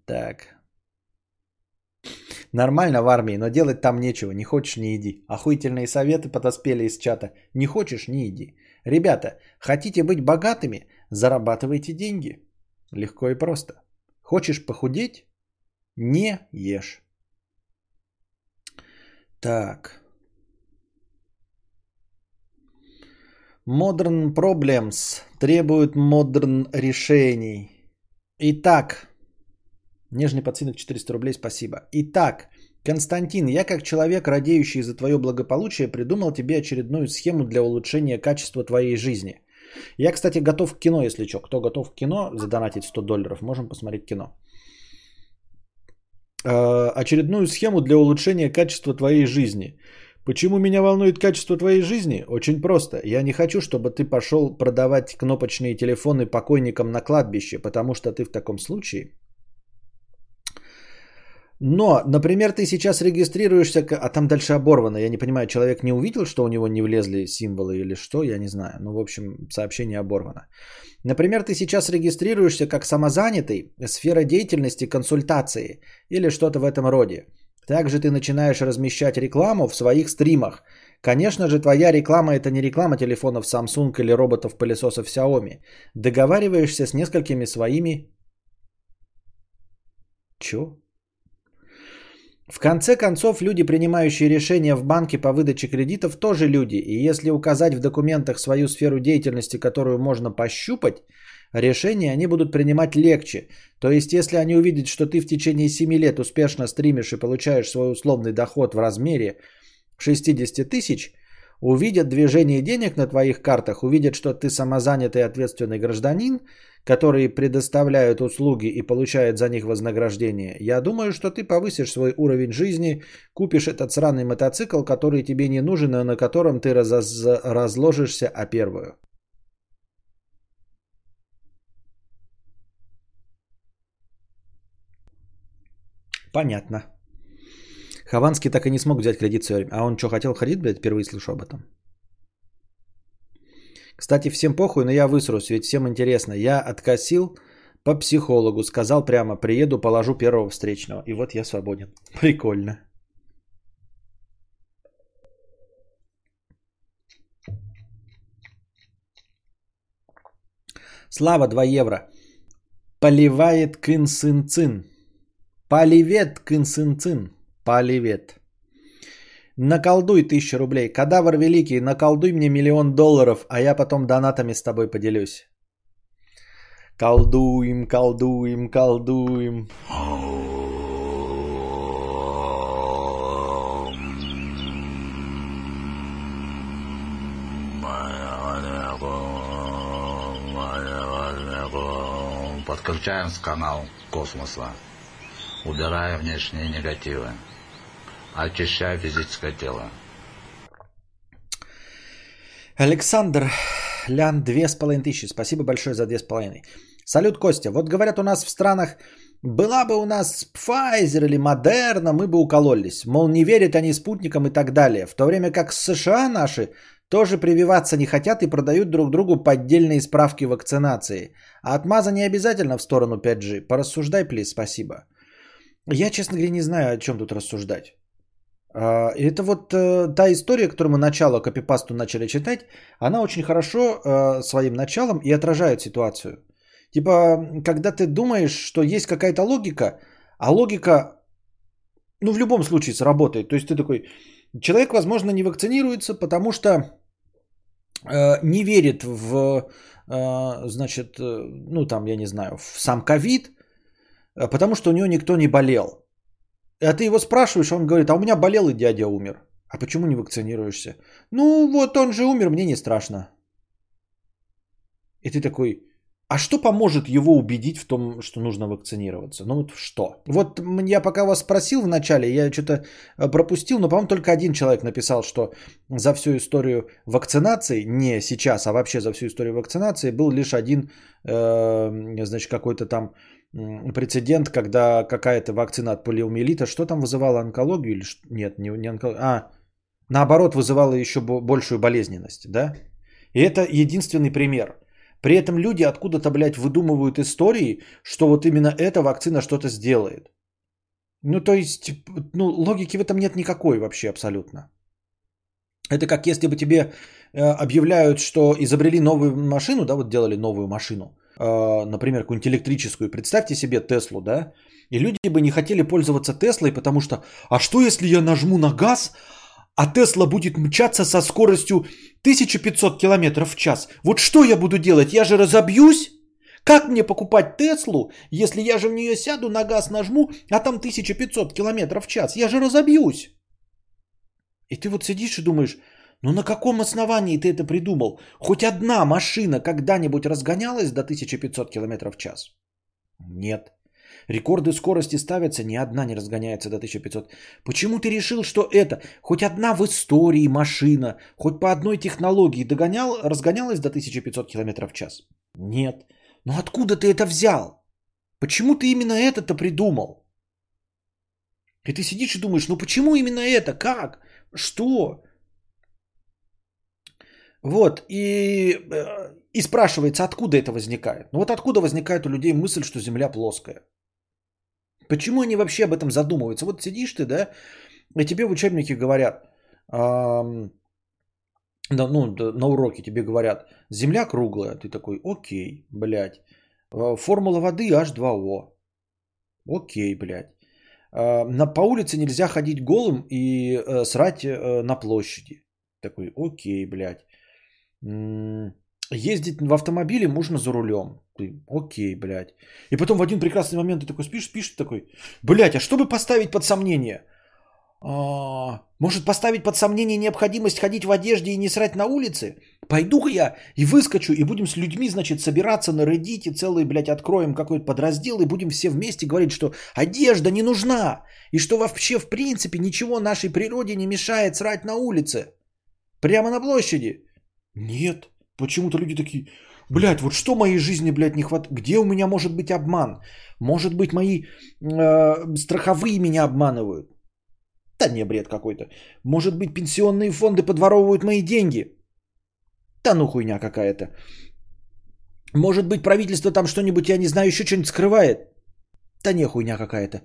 S1: Так. Нормально в армии, но делать там нечего. Не хочешь, не иди. Охуительные советы подоспели из чата. Не хочешь, не иди. Ребята, хотите быть богатыми? Зарабатывайте деньги. Легко и просто. Хочешь похудеть? Не ешь. Так. Modern Problems требуют модерн решений. Итак, нежный подсинок 400 рублей, спасибо. Итак, Константин, я как человек, радеющий за твое благополучие, придумал тебе очередную схему для улучшения качества твоей жизни. Я, кстати, готов к кино, если что. Кто готов к кино, задонатить 100 долларов, можем посмотреть кино. Э, очередную схему для улучшения качества твоей жизни. Почему меня волнует качество твоей жизни? Очень просто. Я не хочу, чтобы ты пошел продавать кнопочные телефоны покойникам на кладбище, потому что ты в таком случае но, например, ты сейчас регистрируешься, а там дальше оборвано. Я не понимаю, человек не увидел, что у него не влезли символы или что, я не знаю. Ну, в общем, сообщение оборвано. Например, ты сейчас регистрируешься как самозанятый, сфера деятельности консультации или что-то в этом роде. Также ты начинаешь размещать рекламу в своих стримах. Конечно же, твоя реклама это не реклама телефонов Samsung или роботов-пылесосов Xiaomi. Договариваешься с несколькими своими... Чё? В конце концов, люди, принимающие решения в банке по выдаче кредитов, тоже люди. И если указать в документах свою сферу деятельности, которую можно пощупать, решения они будут принимать легче. То есть, если они увидят, что ты в течение 7 лет успешно стримишь и получаешь свой условный доход в размере 60 тысяч, увидят движение денег на твоих картах, увидят, что ты самозанятый ответственный гражданин, которые предоставляют услуги и получают за них вознаграждение, я думаю, что ты повысишь свой уровень жизни, купишь этот сраный мотоцикл, который тебе не нужен, и на котором ты раз- разложишься о первую. Понятно. Хованский так и не смог взять кредит в свое время. А он что, хотел кредит, блядь? Впервые слышу об этом. Кстати, всем похуй, но я высрусь, ведь всем интересно. Я откосил по психологу, сказал прямо, приеду, положу первого встречного. И вот я свободен. Прикольно. Слава 2 евро. Поливает кын сын цин. Поливет кын сын цин. Поливет. Наколдуй тысячу рублей. Кадавр великий, наколдуй мне миллион долларов, а я потом донатами с тобой поделюсь. Колдуем, колдуем, колдуем.
S4: Подключаем канал космоса. Убирая внешние негативы. Очищая физическое тело.
S1: Александр Лян, две с половиной тысячи. Спасибо большое за две с половиной. Салют, Костя. Вот говорят у нас в странах, была бы у нас Pfizer или Moderna, мы бы укололись. Мол, не верят они спутникам и так далее. В то время как США наши тоже прививаться не хотят и продают друг другу поддельные справки вакцинации. А отмаза не обязательно в сторону 5G. Порассуждай, плиз, спасибо. Я, честно говоря, не знаю, о чем тут рассуждать. А, Это вот э, та история, которую мы начало копипасту начали читать, она очень хорошо э, своим началом и отражает ситуацию. Типа, когда ты думаешь, что есть какая-то логика, а логика, ну, в любом случае сработает. То есть ты такой, человек, возможно, не вакцинируется, потому что э, не верит в, э, значит, э, ну, там, я не знаю, в сам ковид, потому что у него никто не болел. А ты его спрашиваешь, он говорит, а у меня болел и дядя умер. А почему не вакцинируешься? Ну, вот он же умер, мне не страшно. И ты такой, а что поможет его убедить в том, что нужно вакцинироваться? Ну вот что? Вот я пока вас спросил вначале, я что-то э, пропустил, но, по-моему, только один человек написал, что за всю историю вакцинации, не сейчас, а вообще за всю историю вакцинации, был лишь один, э, значит, какой-то там прецедент, когда какая-то вакцина от полиомиелита, что там вызывала онкологию или ш- нет, не, не онкологию, а наоборот вызывала еще бо- большую болезненность, да? И это единственный пример. При этом люди откуда-то, блядь, выдумывают истории, что вот именно эта вакцина что-то сделает. Ну, то есть, ну, логики в этом нет никакой вообще абсолютно. Это как если бы тебе э, объявляют, что изобрели новую машину, да, вот делали новую машину, например, какую-нибудь электрическую. Представьте себе Теслу, да, и люди бы не хотели пользоваться Теслой, потому что, а что если я нажму на газ, а Тесла будет мчаться со скоростью 1500 км в час? Вот что я буду делать? Я же разобьюсь? Как мне покупать Теслу, если я же в нее сяду, на газ нажму, а там 1500 км в час? Я же разобьюсь. И ты вот сидишь и думаешь, ну на каком основании ты это придумал? Хоть одна машина когда-нибудь разгонялась до 1500 км в час? Нет. Рекорды скорости ставятся, ни одна не разгоняется до 1500. Почему ты решил, что это хоть одна в истории машина, хоть по одной технологии догонял, разгонялась до 1500 км в час? Нет. Но откуда ты это взял? Почему ты именно это-то придумал? И ты сидишь и думаешь, ну почему именно это? Как? Что? Вот, и, э, и спрашивается, откуда это возникает? Ну вот откуда возникает у людей мысль, что Земля плоская? Почему они вообще об этом задумываются? Вот сидишь ты, да, и тебе в учебнике говорят, ам, да, ну, да, на уроке тебе говорят, Земля круглая. Ты такой, окей, блядь. Э, Формула воды H2O. Окей, блядь. А, На, по улице нельзя ходить голым и э, срать э, на площади. Такой, окей, блядь. Ездить в автомобиле можно за рулем. Ты, окей, блядь. И потом в один прекрасный момент ты такой спишь, спишь, такой, блядь, а чтобы поставить под сомнение? А, может поставить под сомнение необходимость ходить в одежде и не срать на улице? Пойду-ка я и выскочу, и будем с людьми, значит, собираться на Reddit, целый, блядь, откроем какой-то подраздел, и будем все вместе говорить, что одежда не нужна, и что вообще, в принципе, ничего нашей природе не мешает срать на улице. Прямо на площади. Нет. Почему-то люди такие, блядь, вот что моей жизни, блядь, не хватает? Где у меня может быть обман? Может быть, мои э, страховые меня обманывают? Да не, бред какой-то. Может быть, пенсионные фонды подворовывают мои деньги? Да ну хуйня какая-то. Может быть, правительство там что-нибудь, я не знаю, еще что-нибудь скрывает? Да не хуйня какая-то.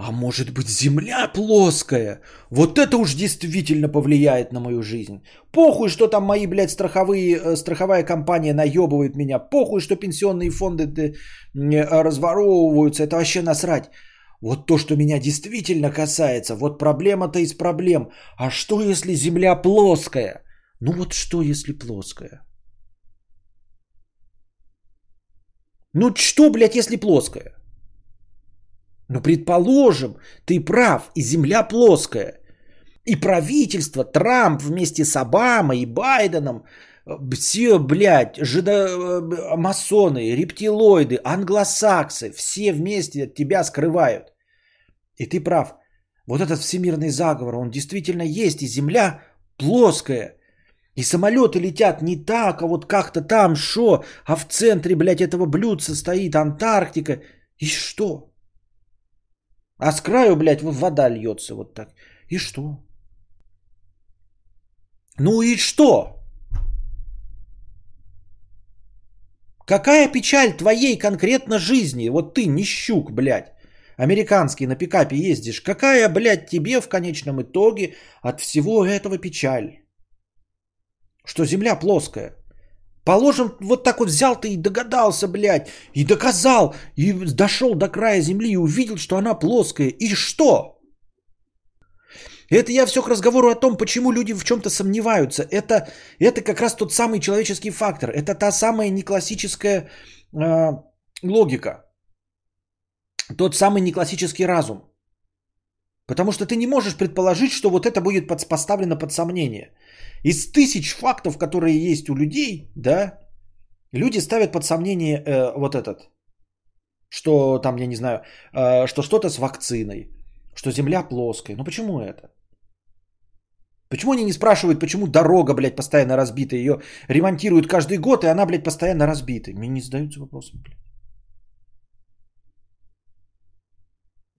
S1: А может быть, земля плоская? Вот это уж действительно повлияет на мою жизнь. Похуй, что там мои, блядь, страховые, э, страховая компания наебывает меня. Похуй, что пенсионные фонды э, разворовываются. Это вообще насрать. Вот то, что меня действительно касается, вот проблема-то из проблем. А что, если Земля плоская? Ну вот что, если плоская? Ну что, блядь, если плоская? Ну, предположим, ты прав, и Земля плоская. И правительство, Трамп вместе с Обамой и Байденом, э, все, блядь, жидо, э, рептилоиды, англосаксы, все вместе от тебя скрывают. И ты прав. Вот этот всемирный заговор, он действительно есть, и Земля плоская. И самолеты летят не так, а вот как-то там, шо, а в центре, блядь, этого блюдца стоит Антарктика. И что? А с краю, блядь, вода льется вот так. И что? Ну и что? Какая печаль твоей конкретно жизни? Вот ты, нищук, блядь, американский на пикапе ездишь. Какая, блядь, тебе в конечном итоге от всего этого печаль? Что земля плоская. Положим, вот так вот взял ты и догадался, блядь, и доказал, и дошел до края земли и увидел, что она плоская. И что? Это я все к разговору о том, почему люди в чем-то сомневаются. Это, это как раз тот самый человеческий фактор. Это та самая неклассическая э, логика. Тот самый неклассический разум. Потому что ты не можешь предположить, что вот это будет под, поставлено под сомнение. Из тысяч фактов, которые есть у людей, да, люди ставят под сомнение э, вот этот, что там, я не знаю, э, что что-то с вакциной, что Земля плоская. Ну почему это? Почему они не спрашивают, почему дорога, блядь, постоянно разбита, ее ремонтируют каждый год, и она, блядь, постоянно разбита? Мне не задаются вопросом, блядь.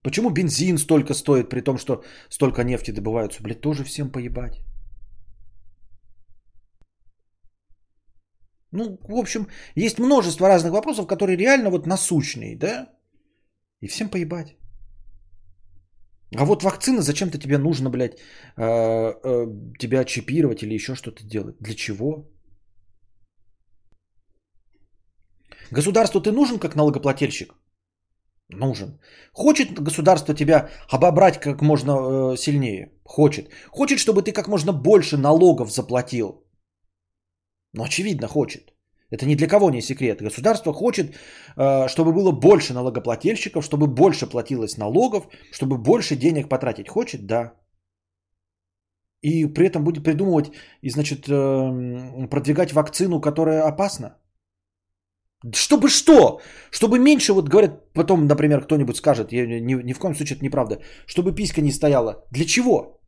S1: Почему бензин столько стоит, при том, что столько нефти добываются? Блядь, тоже всем поебать. Ну, в общем, есть множество разных вопросов, которые реально вот насущные, да? И всем поебать. А вот вакцина, зачем-то тебе нужно, блядь, э, э, тебя чипировать или еще что-то делать? Для чего? Государству ты нужен как налогоплательщик? Нужен. Хочет государство тебя обобрать как можно э, сильнее? Хочет. Хочет, чтобы ты как можно больше налогов заплатил? Ну, очевидно, хочет. Это ни для кого не секрет. Государство хочет, э, чтобы было больше налогоплательщиков, чтобы больше платилось налогов, чтобы больше денег потратить. Хочет? Да. И при этом будет придумывать и, значит, э, продвигать вакцину, которая опасна. Чтобы что? Чтобы меньше, вот говорят, потом, например, кто-нибудь скажет, я, ни, ни в коем случае это неправда, чтобы писька не стояла. Для чего?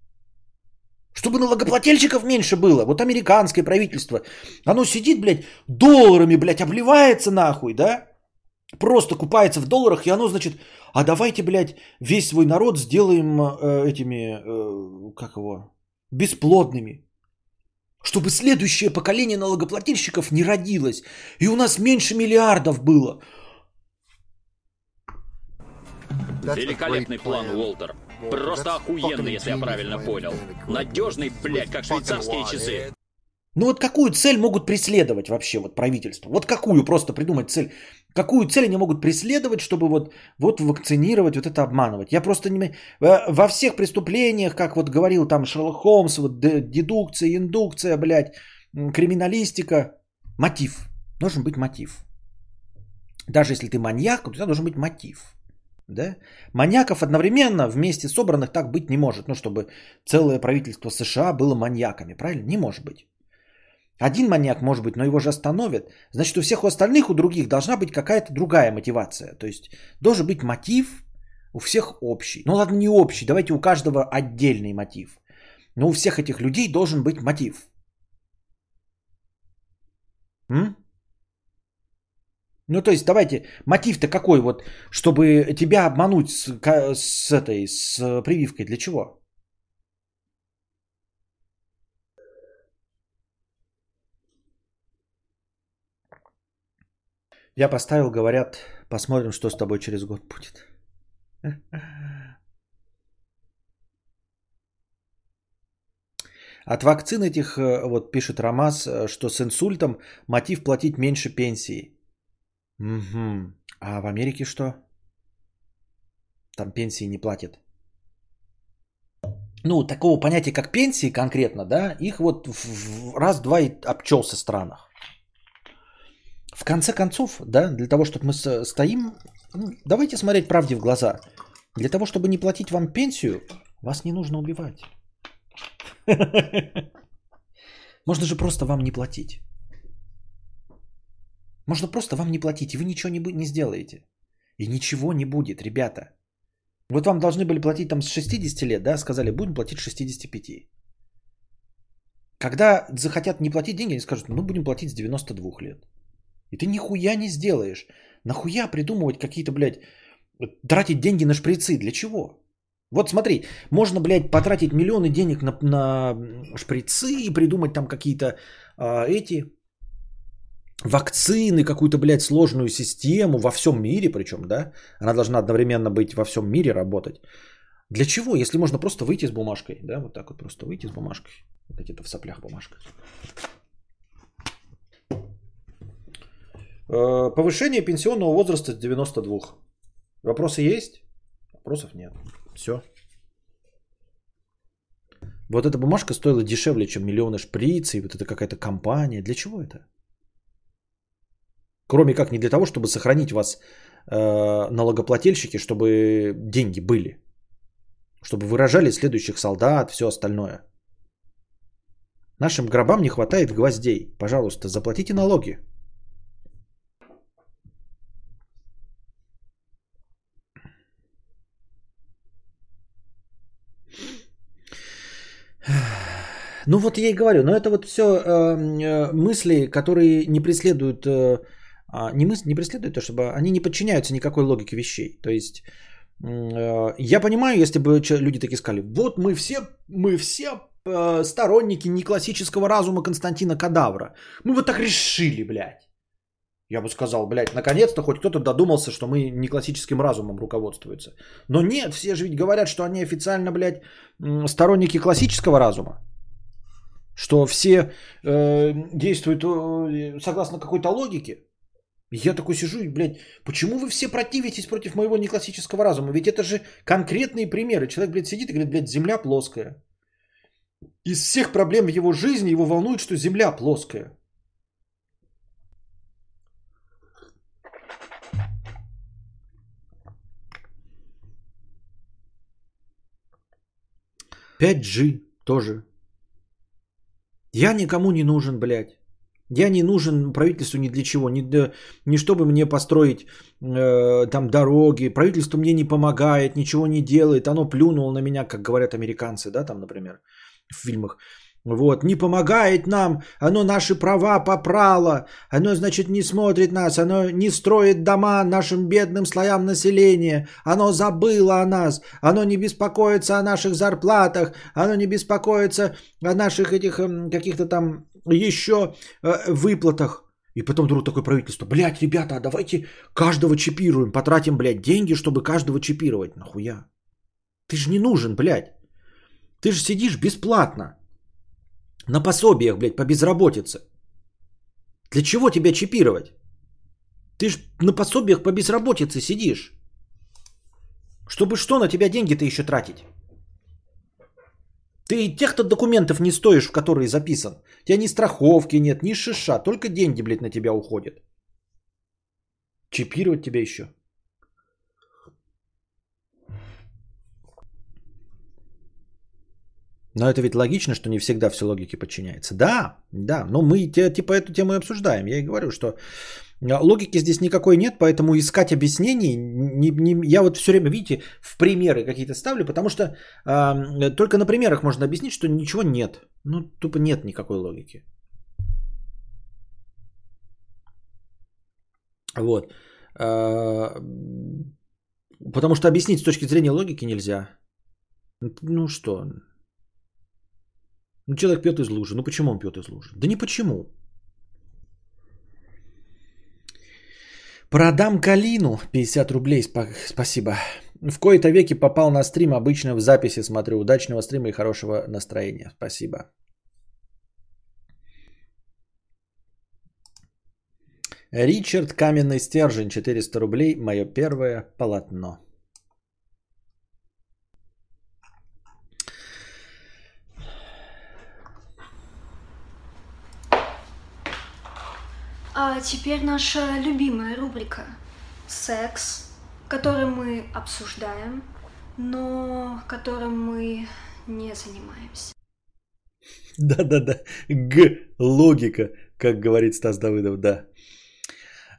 S1: Чтобы налогоплательщиков меньше было. Вот американское правительство, оно сидит, блядь, долларами, блядь, обливается нахуй, да? Просто купается в долларах, и оно, значит, а давайте, блядь, весь свой народ сделаем э, этими, э, как его, бесплодными чтобы следующее поколение налогоплательщиков не родилось. И у нас меньше миллиардов было.
S5: Великолепный план, Уолтер. Просто охуенный, если я правильно понял. Надежный, блядь, как швейцарские часы.
S1: Ну вот какую цель могут преследовать вообще вот правительство? Вот какую просто придумать цель? Какую цель они могут преследовать, чтобы вот, вот вакцинировать, вот это обманывать? Я просто не... Во всех преступлениях, как вот говорил там Шерлок Холмс, вот дедукция, индукция, блядь, криминалистика, мотив. Должен быть мотив. Даже если ты маньяк, у тебя должен быть мотив. Да? Маньяков одновременно вместе собранных так быть не может. Ну, чтобы целое правительство США было маньяками, правильно? Не может быть. Один маньяк может быть, но его же остановят. Значит, у всех у остальных, у других должна быть какая-то другая мотивация. То есть должен быть мотив у всех общий. Ну ладно, не общий, давайте у каждого отдельный мотив. Но у всех этих людей должен быть мотив. М? Ну, то есть, давайте, мотив-то какой вот, чтобы тебя обмануть с, с этой, с прививкой, для чего? Я поставил, говорят, посмотрим, что с тобой через год будет. От вакцин этих, э, вот пишет Рамаз, э, что с инсультом мотив платить меньше пенсии. Угу. А в Америке что? Там пенсии не платят. Ну, такого понятия, как пенсии конкретно, да, их вот раз-два и обчелся странах. В конце концов, да, для того, чтобы мы стоим, ну, давайте смотреть правде в глаза. Для того, чтобы не платить вам пенсию, вас не нужно убивать. Можно же просто вам не платить. Можно просто вам не платить, и вы ничего не, не сделаете. И ничего не будет, ребята. Вот вам должны были платить там с 60 лет, да, сказали, будем платить 65. Когда захотят не платить деньги, они скажут, ну будем платить с 92 лет. И ты нихуя не сделаешь. Нахуя придумывать какие-то, блядь, тратить деньги на шприцы? Для чего? Вот смотри, можно, блядь, потратить миллионы денег на, на шприцы и придумать там какие-то а, эти вакцины, какую-то, блядь, сложную систему во всем мире, причем, да? Она должна одновременно быть во всем мире работать. Для чего, если можно просто выйти с бумажкой, да, вот так вот просто выйти с бумажкой, вот где-то в соплях бумажка. Э, повышение пенсионного возраста с 92. Вопросы есть? Вопросов нет. Все. Вот эта бумажка стоила дешевле, чем миллионы шприцы, вот это какая-то компания. Для чего это? Кроме как не для того, чтобы сохранить вас э, налогоплательщики, чтобы деньги были. Чтобы выражали следующих солдат, все остальное. Нашим гробам не хватает гвоздей. Пожалуйста, заплатите налоги. Ну вот я и говорю, но это вот все э, э, мысли, которые не преследуют, э, не, мысли, не преследуют то, чтобы они не подчиняются никакой логике вещей. То есть Э, я понимаю, если бы люди такие сказали, вот мы все, мы все э, сторонники неклассического разума Константина Кадавра. Мы вот так решили, блядь. Я бы сказал, блядь, наконец-то хоть кто-то додумался, что мы не классическим разумом руководствуются. Но нет, все же ведь говорят, что они официально, блядь, сторонники классического разума. Что все э, действуют э, согласно какой-то логике. Я такой сижу и, блядь, почему вы все противитесь против моего неклассического разума? Ведь это же конкретные примеры. Человек, блядь, сидит и говорит, блядь, земля плоская. Из всех проблем его жизни его волнует, что земля плоская. Пять g тоже. Я никому не нужен, блядь. Я не нужен правительству ни для чего, ни, для, ни чтобы мне построить э, там дороги. Правительство мне не помогает, ничего не делает. Оно плюнуло на меня, как говорят американцы, да, там, например, в фильмах. Вот, не помогает нам, оно наши права попрало, оно, значит, не смотрит нас, оно не строит дома нашим бедным слоям населения, оно забыло о нас, оно не беспокоится о наших зарплатах, оно не беспокоится о наших этих эм, каких-то там еще э, выплатах. И потом вдруг такое правительство, блядь, ребята, а давайте каждого чипируем, потратим, блядь, деньги, чтобы каждого чипировать. Нахуя? Ты же не нужен, блядь. Ты же сидишь бесплатно. На пособиях, блядь, по безработице. Для чего тебя чипировать? Ты ж на пособиях по безработице сидишь. Чтобы что на тебя деньги-то еще тратить? Ты тех-то документов не стоишь, в которые записан. У тебя ни страховки нет, ни шиша, только деньги, блядь, на тебя уходят. Чипировать тебя еще. Но это ведь логично, что не всегда все логике подчиняется. Да, да, но мы типа эту тему и обсуждаем. Я и говорю, что логики здесь никакой нет, поэтому искать объяснений, не, не, я вот все время, видите, в примеры какие-то ставлю, потому что э, только на примерах можно объяснить, что ничего нет. Ну, тупо нет никакой логики. Вот. Э, потому что объяснить с точки зрения логики нельзя. Ну что, ну, человек пьет из лужи. Ну, почему он пьет из лужи? Да не почему. Продам калину. 50 рублей. Спасибо. В кои-то веки попал на стрим. Обычно в записи смотрю. Удачного стрима и хорошего настроения. Спасибо. Ричард Каменный Стержень. 400 рублей. Мое первое полотно.
S6: А теперь наша любимая рубрика «Секс», который мы обсуждаем, но которым мы не занимаемся.
S1: Да-да-да, Г, логика, как говорит Стас Давыдов, да.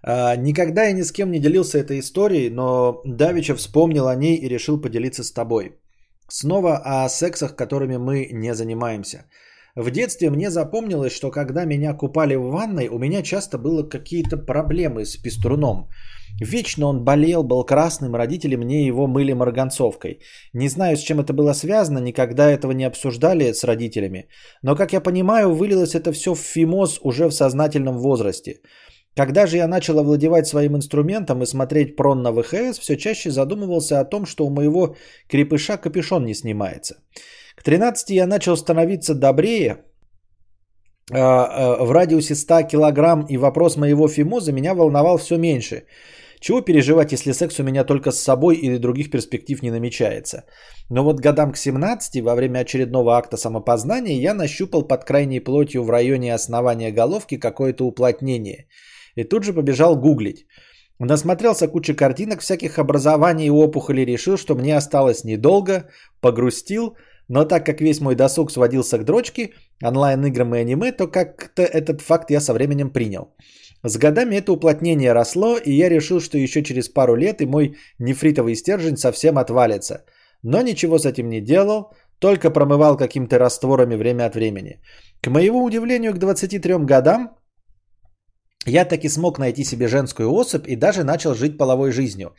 S1: А, никогда я ни с кем не делился этой историей, но Давича вспомнил о ней и решил поделиться с тобой. Снова о сексах, которыми мы не занимаемся – в детстве мне запомнилось, что когда меня купали в ванной, у меня часто было какие-то проблемы с пеструном. Вечно он болел, был красным, родители мне его мыли марганцовкой. Не знаю, с чем это было связано, никогда этого не обсуждали с родителями. Но, как я понимаю, вылилось это все в фимоз уже в сознательном возрасте. Когда же я начал овладевать своим инструментом и смотреть прон на ВХС, все чаще задумывался о том, что у моего крепыша капюшон не снимается. К 13 я начал становиться добрее, а, а, в радиусе 100 килограмм и вопрос моего фимоза меня волновал все меньше. Чего переживать, если секс у меня только с собой или других перспектив не намечается? Но вот годам к 17, во время очередного акта самопознания, я нащупал под крайней плотью в районе основания головки какое-то уплотнение. И тут же побежал гуглить. Насмотрелся куча картинок всяких образований и опухолей, решил, что мне осталось недолго, погрустил – но так как весь мой досуг сводился к дрочке, онлайн-играм и аниме, то как-то этот факт я со временем принял. С годами это уплотнение росло, и я решил, что еще через пару лет и мой нефритовый стержень совсем отвалится. Но ничего с этим не делал, только промывал какими-то растворами время от времени. К моему удивлению, к 23 годам я таки смог найти себе женскую особь и даже начал жить половой жизнью.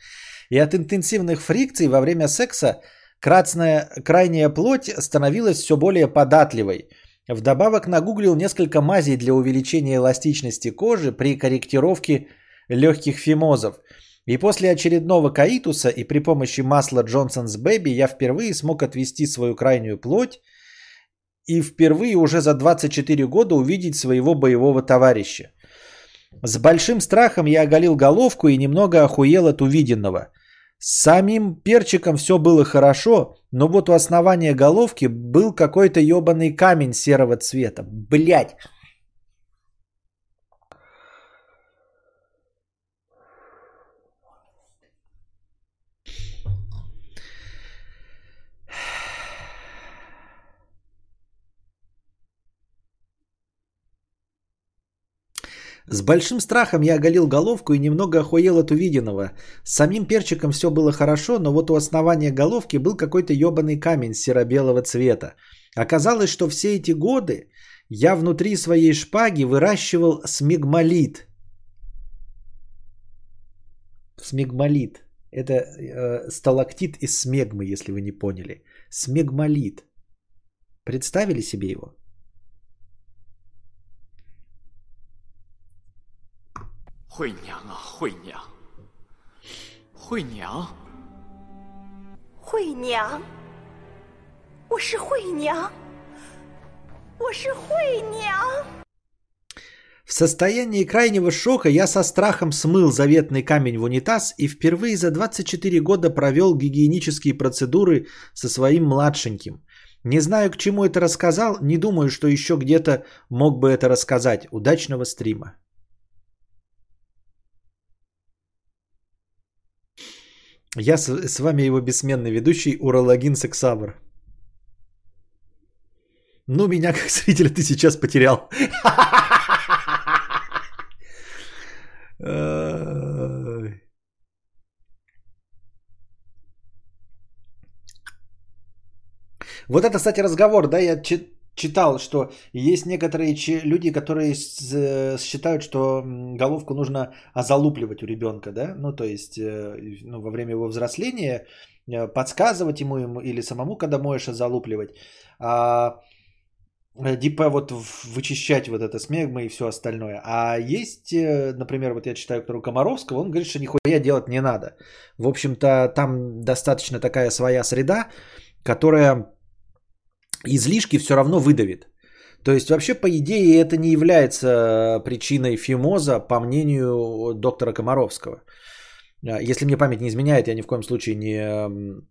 S1: И от интенсивных фрикций во время секса красная, крайняя плоть становилась все более податливой. Вдобавок нагуглил несколько мазей для увеличения эластичности кожи при корректировке легких фимозов. И после очередного каитуса и при помощи масла Johnson's Baby я впервые смог отвести свою крайнюю плоть и впервые уже за 24 года увидеть своего боевого товарища. С большим страхом я оголил головку и немного охуел от увиденного. С самим перчиком все было хорошо, но вот у основания головки был какой-то ебаный камень серого цвета. Блять! С большим страхом я оголил головку и немного охуел от увиденного. С самим перчиком все было хорошо, но вот у основания головки был какой-то ебаный камень серо-белого цвета. Оказалось, что все эти годы я внутри своей шпаги выращивал смигмолит. Смигмолит. Это э, сталактит из смегмы, если вы не поняли. Смегмолит. Представили себе его?
S7: «惠娘啊，惠娘，惠娘，
S8: 惠娘，我是惠娘，我是惠娘。
S1: В состоянии крайнего шока я со страхом смыл заветный камень в унитаз и впервые за 24 года провел гигиенические процедуры со своим младшеньким. Не знаю, к чему это рассказал, не думаю, что еще где-то мог бы это рассказать. Удачного стрима. Я с, с вами его бессменный ведущий Урологин Сексавр. Ну, меня как зрителя ты сейчас потерял. Вот это, кстати, разговор, да, я читал, что есть некоторые люди, которые считают, что головку нужно озалупливать у ребенка, да, ну то есть э, ну, во время его взросления э, подсказывать ему, ему или самому, когда можешь озалупливать, а типа вот вычищать вот это смегма и все остальное. А есть, например, вот я читаю Виктора Комаровского, он говорит, что нихуя делать не надо. В общем-то, там достаточно такая своя среда, которая излишки все равно выдавит. То есть вообще, по идее, это не является причиной фимоза, по мнению доктора Комаровского. А, если мне память не изменяет, я ни в коем случае не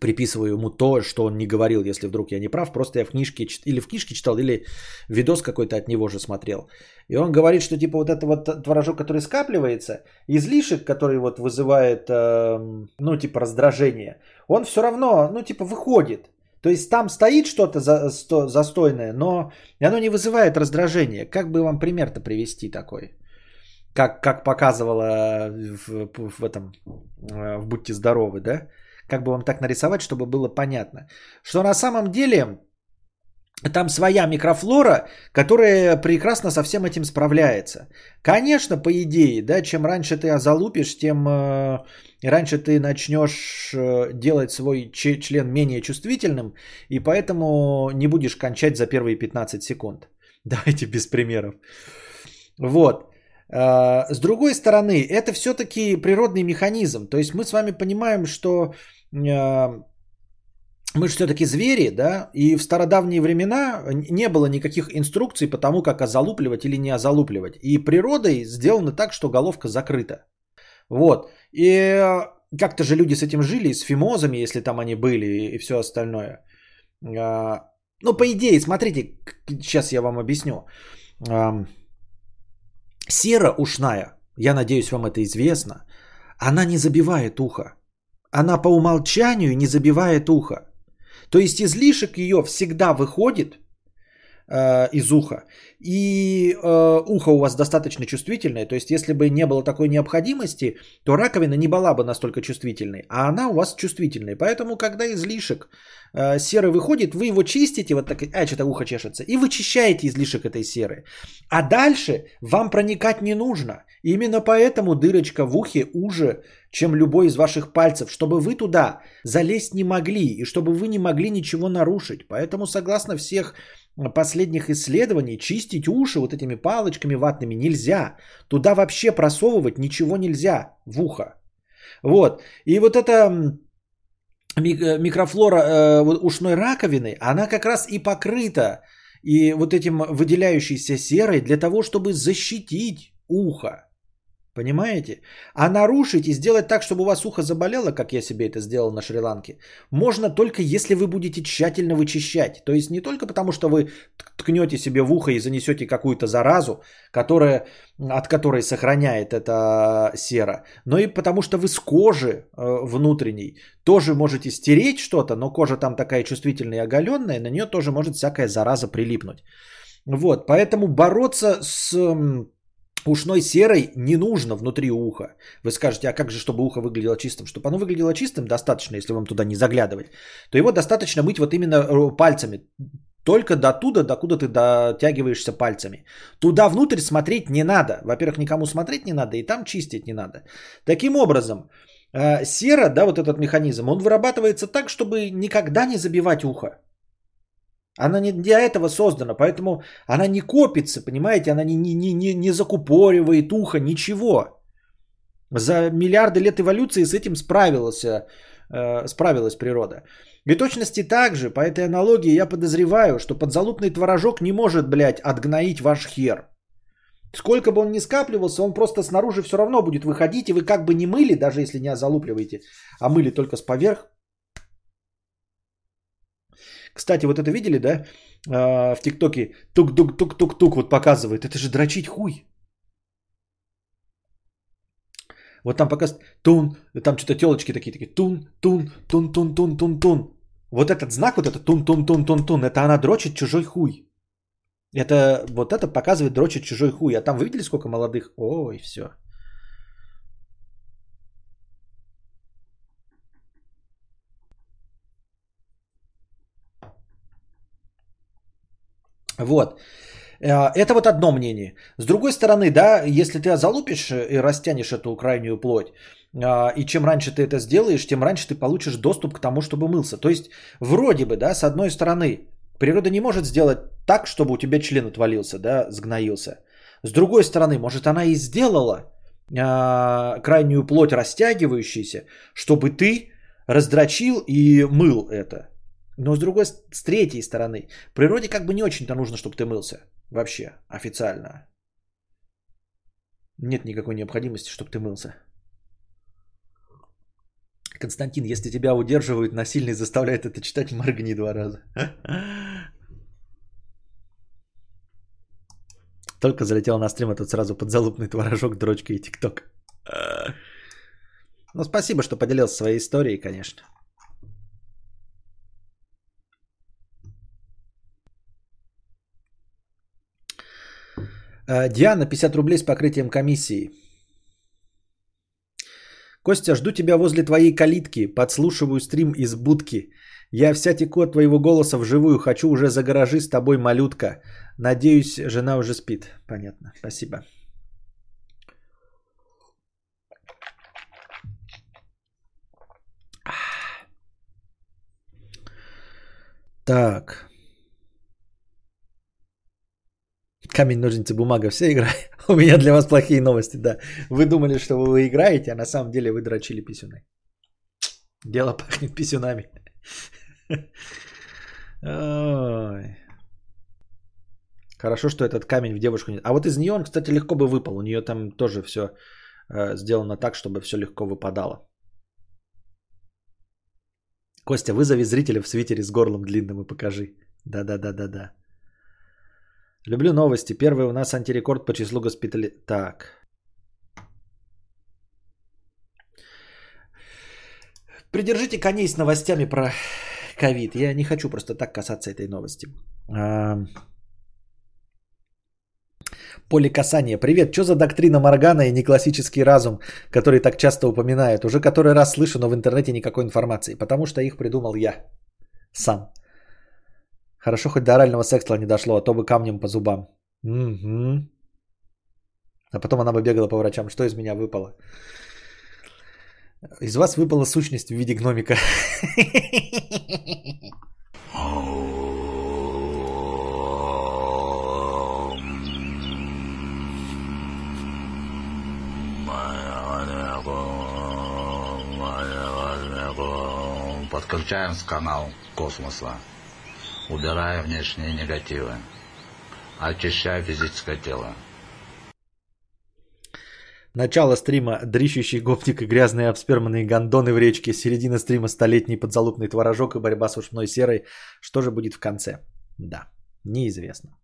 S1: приписываю ему то, что он не говорил, если вдруг я не прав. Просто я в книжке или в книжке читал, или видос какой-то от него же смотрел. И он говорит, что типа вот это вот творожок, который скапливается, излишек, который вот вызывает, ну типа раздражение, он все равно, ну типа выходит. То есть там стоит что-то за, сто, застойное, но оно не вызывает раздражения. Как бы вам пример-то привести такой? Как, как показывала в, в этом, э, в «Будьте здоровы», да? Как бы вам так нарисовать, чтобы было понятно? Что на самом деле там своя микрофлора, которая прекрасно со всем этим справляется. Конечно, по идее, да, чем раньше ты озалупишь, тем э, раньше ты начнешь э, делать свой член менее чувствительным, и поэтому не будешь кончать за первые 15 секунд. Давайте без примеров. Вот. Э, с другой стороны, это все-таки природный механизм. То есть мы с вами понимаем, что э, мы же все-таки звери, да, и в стародавние времена не было никаких инструкций по тому, как озалупливать или не озалупливать. И природой сделано так, что головка закрыта. Вот. И э, как-то же люди с этим жили, с фимозами, если там они были, и все остальное. А, ну, по идее, смотрите, сейчас я вам объясню. Сера ушная, я надеюсь, вам это известно, она не забивает ухо. Она по умолчанию не забивает ухо. То есть излишек ее всегда выходит э, из уха. И э, ухо у вас достаточно чувствительное. То есть если бы не было такой необходимости, то раковина не была бы настолько чувствительной. А она у вас чувствительная. Поэтому когда излишек э, серы выходит, вы его чистите, вот так, а что-то ухо чешется, и вычищаете излишек этой серы. А дальше вам проникать не нужно. Именно поэтому дырочка в ухе уже, чем любой из ваших пальцев, чтобы вы туда залезть не могли и чтобы вы не могли ничего нарушить. Поэтому, согласно всех последних исследований, чистить уши вот этими палочками ватными нельзя. Туда вообще просовывать ничего нельзя в ухо. Вот. И вот эта микрофлора э, ушной раковины, она как раз и покрыта и вот этим выделяющейся серой для того, чтобы защитить ухо. Понимаете? А нарушить и сделать так, чтобы у вас ухо заболело, как я себе это сделал на Шри-Ланке, можно только если вы будете тщательно вычищать. То есть не только потому, что вы ткнете себе в ухо и занесете какую-то заразу, которая, от которой сохраняет эта сера, но и потому, что вы с кожи э, внутренней тоже можете стереть что-то, но кожа там такая чувствительная и оголенная, на нее тоже может всякая зараза прилипнуть. Вот, поэтому бороться с ушной серой не нужно внутри уха. Вы скажете, а как же, чтобы ухо выглядело чистым? Чтобы оно выглядело чистым, достаточно, если вам туда не заглядывать, то его достаточно мыть вот именно э, пальцами. Только до туда, докуда ты дотягиваешься пальцами. Туда внутрь смотреть не надо. Во-первых, никому смотреть не надо, и там чистить не надо. Таким образом, э, сера, да, вот этот механизм, он вырабатывается так, чтобы никогда не забивать ухо. Она не для этого создана, поэтому она не копится, понимаете, она не, не, не, не закупоривает ухо, ничего. За миллиарды лет эволюции с этим справилась, э, справилась природа. И точности так же, по этой аналогии я подозреваю, что подзалупный творожок не может, блядь, отгноить ваш хер. Сколько бы он ни скапливался, он просто снаружи все равно будет выходить, и вы как бы не мыли, даже если не залупливаете, а мыли только с поверх, кстати, вот это видели, да? А, в ТикТоке тук-тук-тук-тук-тук вот показывает. Это же дрочить хуй. Вот там показывает тун, там что-то телочки такие, такие тун, тун, тун, тун, тун, тун, тун. Вот этот знак, вот этот тун, тун, тун, тун, тун, это она дрочит чужой хуй. Это вот это показывает дрочит чужой хуй. А там вы видели сколько молодых? Ой, все. Вот. Э, это вот одно мнение. С другой стороны, да, если ты залупишь и растянешь эту крайнюю плоть, э, и чем раньше ты это сделаешь, тем раньше ты получишь доступ к тому, чтобы мылся. То есть, вроде бы, да, с одной стороны, природа не может сделать так, чтобы у тебя член отвалился, да, сгноился. С другой стороны, может, она и сделала э, крайнюю плоть растягивающуюся, чтобы ты раздрочил и мыл это. Но с другой, с третьей стороны, природе как бы не очень-то нужно, чтобы ты мылся. Вообще, официально. Нет никакой необходимости, чтобы ты мылся. Константин, если тебя удерживают насильно и заставляют это читать, моргни два раза. Только залетел на стрим, а тут сразу подзалупный творожок, дрочка и тикток. Ну, спасибо, что поделился своей историей, конечно. Диана, 50 рублей с покрытием комиссии. Костя, жду тебя возле твоей калитки. Подслушиваю стрим из будки. Я вся теку от твоего голоса вживую. Хочу уже за гаражи с тобой, малютка. Надеюсь, жена уже спит. Понятно. Спасибо. Так. Камень, ножницы, бумага, все играют. У меня для вас плохие новости, да. Вы думали, что вы играете, а на самом деле вы дрочили писюны. Дело пахнет писюнами. Ой. Хорошо, что этот камень в девушку не... А вот из нее он, кстати, легко бы выпал. У нее там тоже все э, сделано так, чтобы все легко выпадало. Костя, вызови зрителя в свитере с горлом длинным и покажи. Да-да-да-да-да. Люблю новости. Первый у нас антирекорд по числу госпитали... Так. Придержите коней с новостями про ковид. Я не хочу просто так касаться этой новости. А... Поле касания. Привет, что за доктрина Моргана и неклассический разум, который так часто упоминают? Уже который раз слышу, но в интернете никакой информации. Потому что их придумал я сам. Хорошо, хоть до орального секса не дошло, а то бы камнем по зубам. Угу. А потом она бы бегала по врачам. Что из меня выпало? Из вас выпала сущность в виде гномика.
S4: Подключаем с канал космоса, убирая внешние негативы, очищая физическое тело.
S1: Начало стрима дрищущий гопник и грязные обсперманные гондоны в речке. Середина стрима столетний подзалупный творожок и борьба с ушной серой. Что же будет в конце? Да, неизвестно.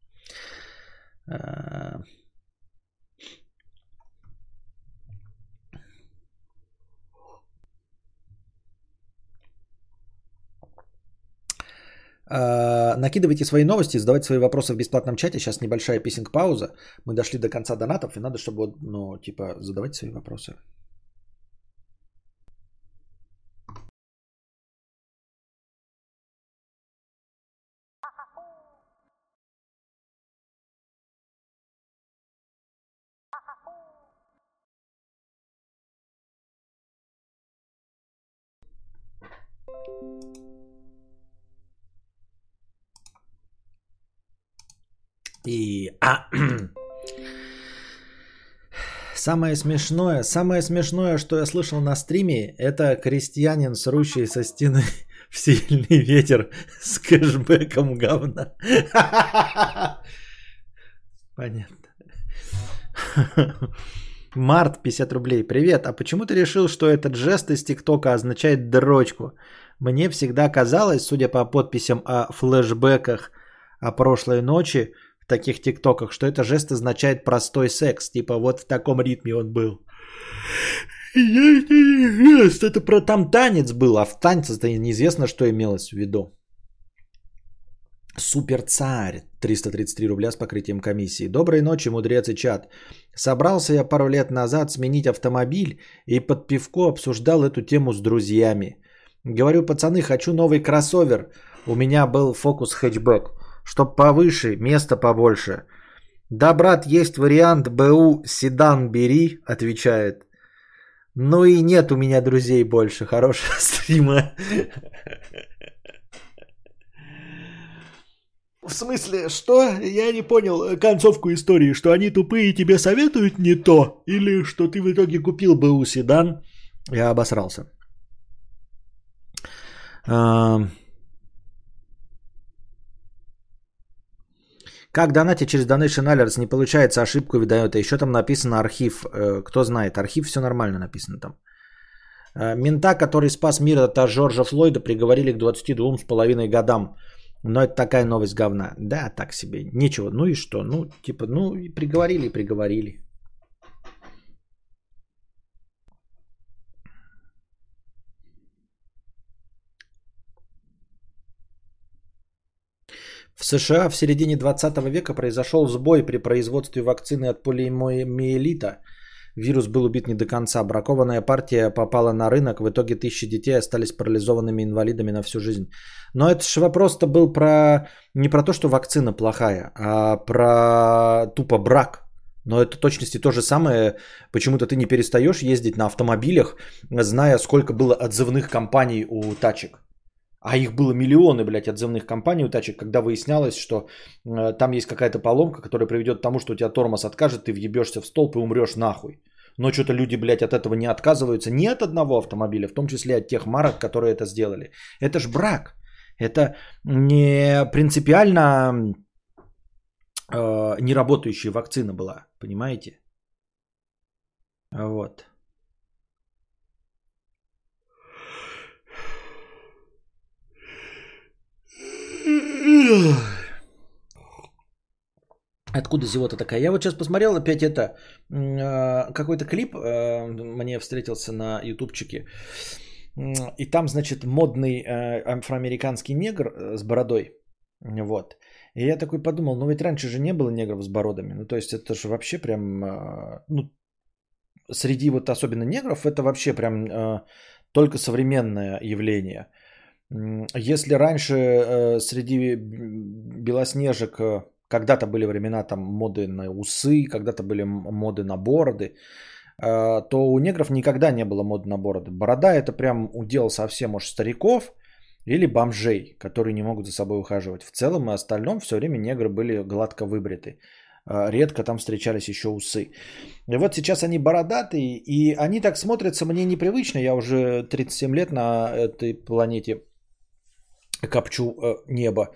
S1: Накидывайте свои новости, задавайте свои вопросы в бесплатном чате. Сейчас небольшая писинг-пауза. Мы дошли до конца донатов, и надо, чтобы, ну, типа, задавайте свои вопросы. И... А, самое смешное, самое смешное, что я слышал на стриме, это крестьянин, срущий со стены в сильный ветер с кэшбэком говна. Понятно. Март, 50 рублей. Привет, а почему ты решил, что этот жест из ТикТока означает дрочку? Мне всегда казалось, судя по подписям о флешбеках о прошлой ночи, таких тиктоках, что это жест означает простой секс. Типа вот в таком ритме он был. Это про там танец был, а в танце-то неизвестно, что имелось в виду. Супер царь, 333 рубля с покрытием комиссии. Доброй ночи, мудрец и чат. Собрался я пару лет назад сменить автомобиль и под пивко обсуждал эту тему с друзьями. Говорю, пацаны, хочу новый кроссовер. У меня был фокус хэтчбэк чтоб повыше, место побольше. Да, брат, есть вариант БУ седан бери, отвечает. Ну и нет у меня друзей больше. Хорошего стрима. В смысле, что? Я не понял концовку истории, что они тупые и тебе советуют не то, или что ты в итоге купил БУ седан. Я обосрался. Как донатить через Donation Alerts не получается, ошибку выдает. А еще там написано архив. Э, кто знает, архив все нормально написано там. Э, мента, который спас мир от Жоржа Флойда, приговорили к 22 с половиной годам. Но это такая новость говна. Да, так себе. Нечего. Ну и что? Ну, типа, ну, и приговорили, и приговорили. В США в середине 20 века произошел сбой при производстве вакцины от полиомиелита. Вирус был убит не до конца. Бракованная партия попала на рынок. В итоге тысячи детей остались парализованными инвалидами на всю жизнь. Но это же вопрос-то был про не про то, что вакцина плохая, а про тупо брак. Но это точности то же самое. Почему-то ты не перестаешь ездить на автомобилях, зная, сколько было отзывных компаний у тачек. А их было миллионы, блядь, отзывных компаний у тачек, когда выяснялось, что э, там есть какая-то поломка, которая приведет к тому, что у тебя тормоз откажет, ты въебешься в столб и умрешь нахуй. Но что-то люди, блядь, от этого не отказываются. Не от одного автомобиля, в том числе от тех марок, которые это сделали. Это ж брак. Это не принципиально э, неработающая вакцина была, понимаете? Вот. Откуда зевота такая? Я вот сейчас посмотрел опять это, а, какой-то клип а, мне встретился на ютубчике. И там, значит, модный а, афроамериканский негр э, с бородой. Вот. И я такой подумал, ну ведь раньше же не было негров с бородами. Ну то есть это же вообще прям, ну, среди вот особенно негров, это вообще прям только современное явление. Если раньше э, среди белоснежек когда-то были времена там моды на усы, когда-то были моды на бороды, э, то у негров никогда не было моды на бороды. Борода это прям удел совсем уж стариков или бомжей, которые не могут за собой ухаживать. В целом и остальном все время негры были гладко выбриты. Э, редко там встречались еще усы. И вот сейчас они бородатые, и они так смотрятся мне непривычно. Я уже 37 лет на этой планете копчу э, небо.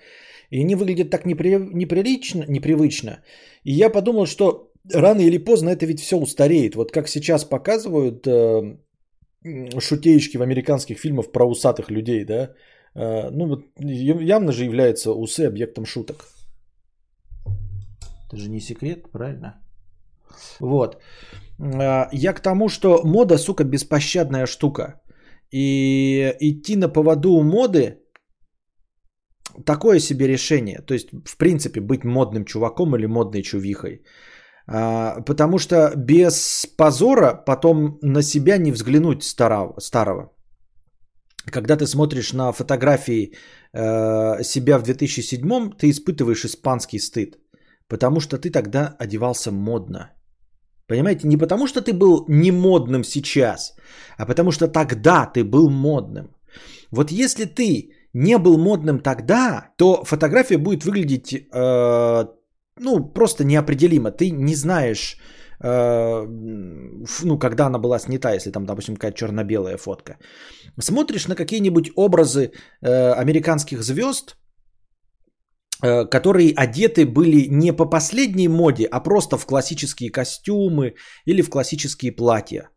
S1: И они выглядят так непри... неприлично, непривычно. И я подумал, что рано или поздно это ведь все устареет. Вот как сейчас показывают э, шутеечки в американских фильмах про усатых людей, да, э, ну вот явно же является усы объектом шуток. Это же не секрет, правильно? Вот. Э, я к тому, что мода, сука, беспощадная штука. И идти на поводу у моды такое себе решение. То есть, в принципе, быть модным чуваком или модной чувихой. А, потому что без позора потом на себя не взглянуть старого. старого. Когда ты смотришь на фотографии э, себя в 2007, ты испытываешь испанский стыд. Потому что ты тогда одевался модно. Понимаете, не потому что ты был не модным сейчас, а потому что тогда ты был модным. Вот если ты не был модным тогда, то фотография будет выглядеть, э, ну, просто неопределимо. Ты не знаешь, э, ну, когда она была снята, если там, допустим, какая-то черно-белая фотка. Смотришь на какие-нибудь образы э, американских звезд, э, которые одеты были не по последней моде, а просто в классические костюмы или в классические платья.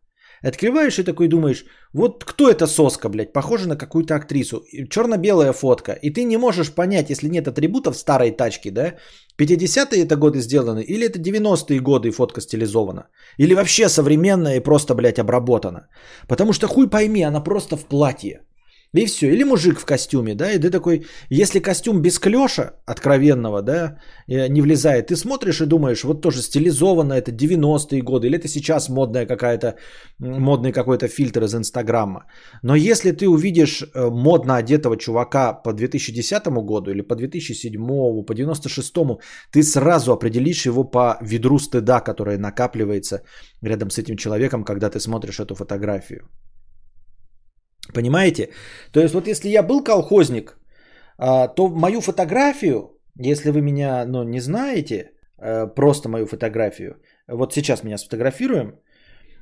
S1: Открываешь и такой думаешь, вот кто эта соска, блядь, похожа на какую-то актрису. Черно-белая фотка. И ты не можешь понять, если нет атрибутов старой тачки, да, 50-е это годы сделаны, или это 90-е годы и фотка стилизована. Или вообще современная и просто, блядь, обработана. Потому что хуй пойми, она просто в платье. И все. Или мужик в костюме, да, и ты такой, если костюм без клеша откровенного, да, э, не влезает, ты смотришь и думаешь, вот тоже стилизованно, это 90-е годы, или это сейчас модная какая-то, модный какой-то фильтр из Инстаграма. Но если ты увидишь э, модно одетого чувака по 2010 году или по 2007, по 96, ты сразу определишь его по ведру стыда, которое накапливается рядом с этим человеком, когда ты смотришь эту фотографию. Понимаете? То есть вот если я был колхозник, а, то мою фотографию, если вы меня ну, не знаете, э, просто мою фотографию, вот сейчас меня сфотографируем,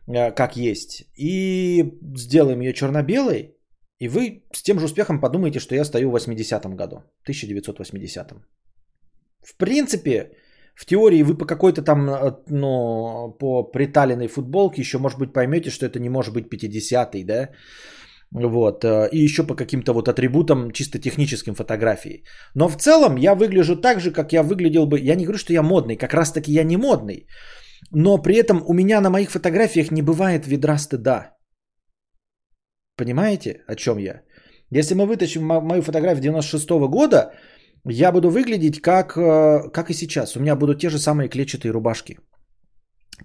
S1: э, как есть, и сделаем ее черно-белой, и вы с тем же успехом подумаете, что я стою в 80-м году, 1980-м. В принципе, в теории вы по какой-то там, э, ну, по приталенной футболке еще, может быть, поймете, что это не может быть 50-й, да, вот, э, и еще по каким-то вот атрибутам чисто техническим фотографии. Но в целом я выгляжу так же, как я выглядел бы. Я не говорю, что я модный, как раз таки я не модный. Но при этом у меня на моих фотографиях не бывает ведра стыда. Понимаете, о чем я? Если мы вытащим мою фотографию 96 -го года, я буду выглядеть как, э, как и сейчас. У меня будут те же самые клетчатые рубашки.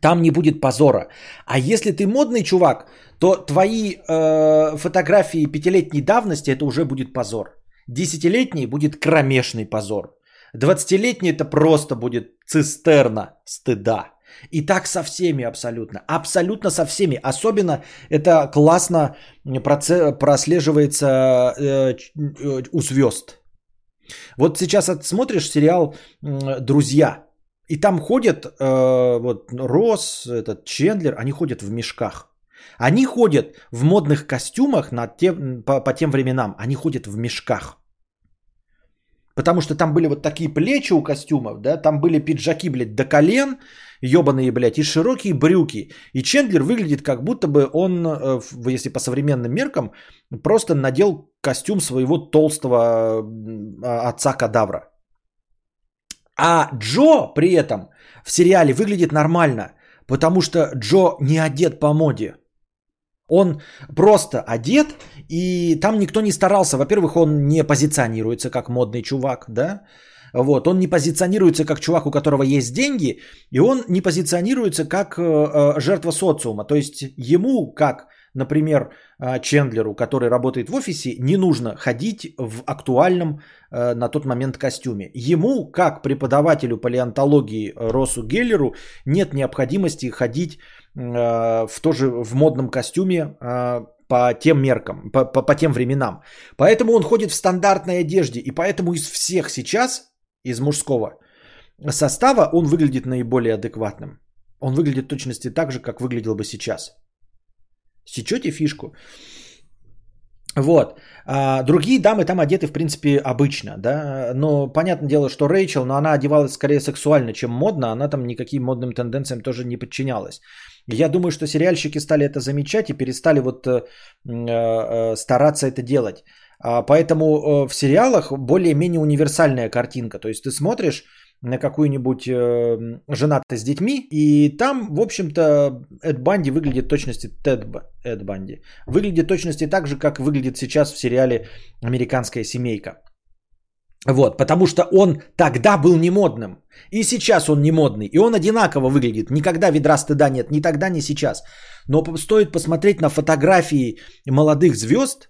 S1: Там не будет позора. А если ты модный чувак, то твои э, фотографии пятилетней давности это уже будет позор. Десятилетний будет кромешный позор. Двадцатилетний это просто будет цистерна стыда. И так со всеми абсолютно. Абсолютно со всеми. Особенно это классно прослеживается э, э, у звезд. Вот сейчас смотришь сериал «Друзья». И там ходят, э, вот Росс, этот Чендлер, они ходят в мешках. Они ходят в модных костюмах на те, по, по тем временам. Они ходят в мешках. Потому что там были вот такие плечи у костюмов, да, там были пиджаки, блядь, до колен, ебаные, блядь, и широкие брюки. И Чендлер выглядит как будто бы он, э, если по современным меркам, просто надел костюм своего толстого а, отца кадавра. А Джо при этом в сериале выглядит нормально, потому что Джо не одет по моде. Он просто одет, и там никто не старался. Во-первых, он не позиционируется как модный чувак, да? Вот, он не позиционируется как чувак, у которого есть деньги, и он не позиционируется как э, э жертва социума. То есть ему, как например, а, Чендлеру, который работает в офисе, не нужно ходить в актуальном э, на тот момент костюме. Ему, как преподавателю палеонтологии Росу Геллеру, нет необходимости ходить э, в тоже в модном костюме э, по тем меркам, по, по, по тем временам. Поэтому он ходит в стандартной одежде. И поэтому из всех сейчас, из мужского состава, он выглядит наиболее адекватным. Он выглядит точности так же, как выглядел бы сейчас. Сечете фишку? Вот. А другие дамы там одеты, в принципе, обычно, да. Но понятное дело, что Рэйчел, но она одевалась скорее сексуально, чем модно. Она там никаким модным тенденциям тоже не подчинялась. Я думаю, что сериальщики стали это замечать и перестали вот э, э, стараться это делать. А поэтому э, в сериалах более-менее универсальная картинка. То есть ты смотришь на какую-нибудь э, женатый с детьми, и там, в общем-то, Эд Банди выглядит точности Тед Эд Банди. Выглядит точности так же, как выглядит сейчас в сериале «Американская семейка». Вот, потому что он тогда был не модным. И сейчас он не модный. И он одинаково выглядит. Никогда ведра стыда нет. Ни тогда, ни сейчас. Но стоит посмотреть на фотографии молодых звезд.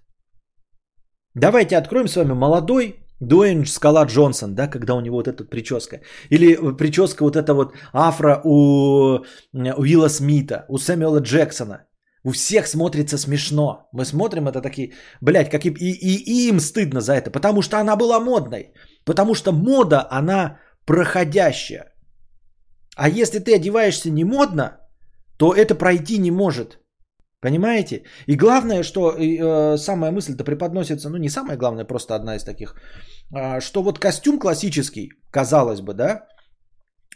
S1: Давайте откроем с вами молодой Дуэйн Скала Джонсон, да, когда у него вот эта прическа. Или прическа вот эта вот афро у Уилла Смита, у Сэмюэла Джексона. У всех смотрится смешно. Мы смотрим это такие, блядь, как и, и, и им стыдно за это, потому что она была модной. Потому что мода, она проходящая. А если ты одеваешься не модно, то это пройти не может. Понимаете? И главное, что э, самая мысль-то преподносится, ну не самая главная, просто одна из таких, э, что вот костюм классический, казалось бы, да,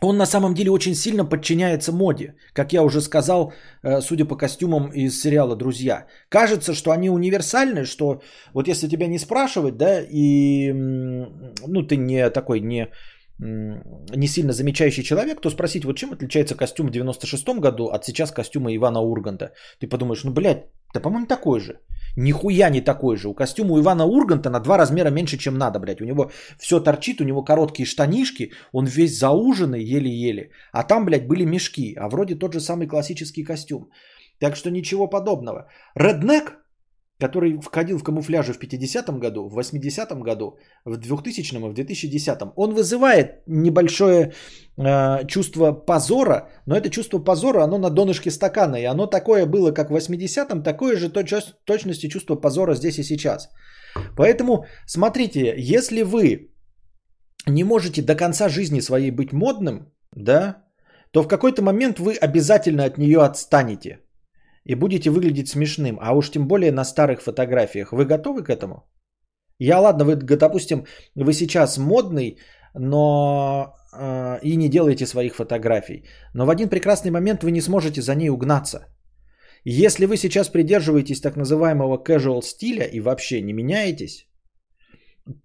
S1: он на самом деле очень сильно подчиняется моде. Как я уже сказал, э, судя по костюмам из сериала «Друзья». Кажется, что они универсальны, что вот если тебя не спрашивать, да, и ну, ты не такой, не, не сильно замечающий человек, то спросить, вот чем отличается костюм в 96-м году от сейчас костюма Ивана Урганта? Ты подумаешь, ну, блядь, да, по-моему, такой же. Нихуя не такой же. У костюма у Ивана Урганта на два размера меньше, чем надо, блядь. У него все торчит, у него короткие штанишки, он весь зауженный еле-еле. А там, блядь, были мешки. А вроде тот же самый классический костюм. Так что ничего подобного. Реднек который входил в камуфляже в 50-м году, в 80-м году, в 2000-м и в 2010-м, он вызывает небольшое э, чувство позора, но это чувство позора, оно на донышке стакана, и оно такое было, как в 80-м, такое же точ- точности чувство позора здесь и сейчас. Поэтому, смотрите, если вы не можете до конца жизни своей быть модным, да, то в какой-то момент вы обязательно от нее отстанете – и будете выглядеть смешным, а уж тем более на старых фотографиях. Вы готовы к этому? Я ладно, вы, допустим, вы сейчас модный, но э, и не делаете своих фотографий. Но в один прекрасный момент вы не сможете за ней угнаться. Если вы сейчас придерживаетесь так называемого casual стиля и вообще не меняетесь,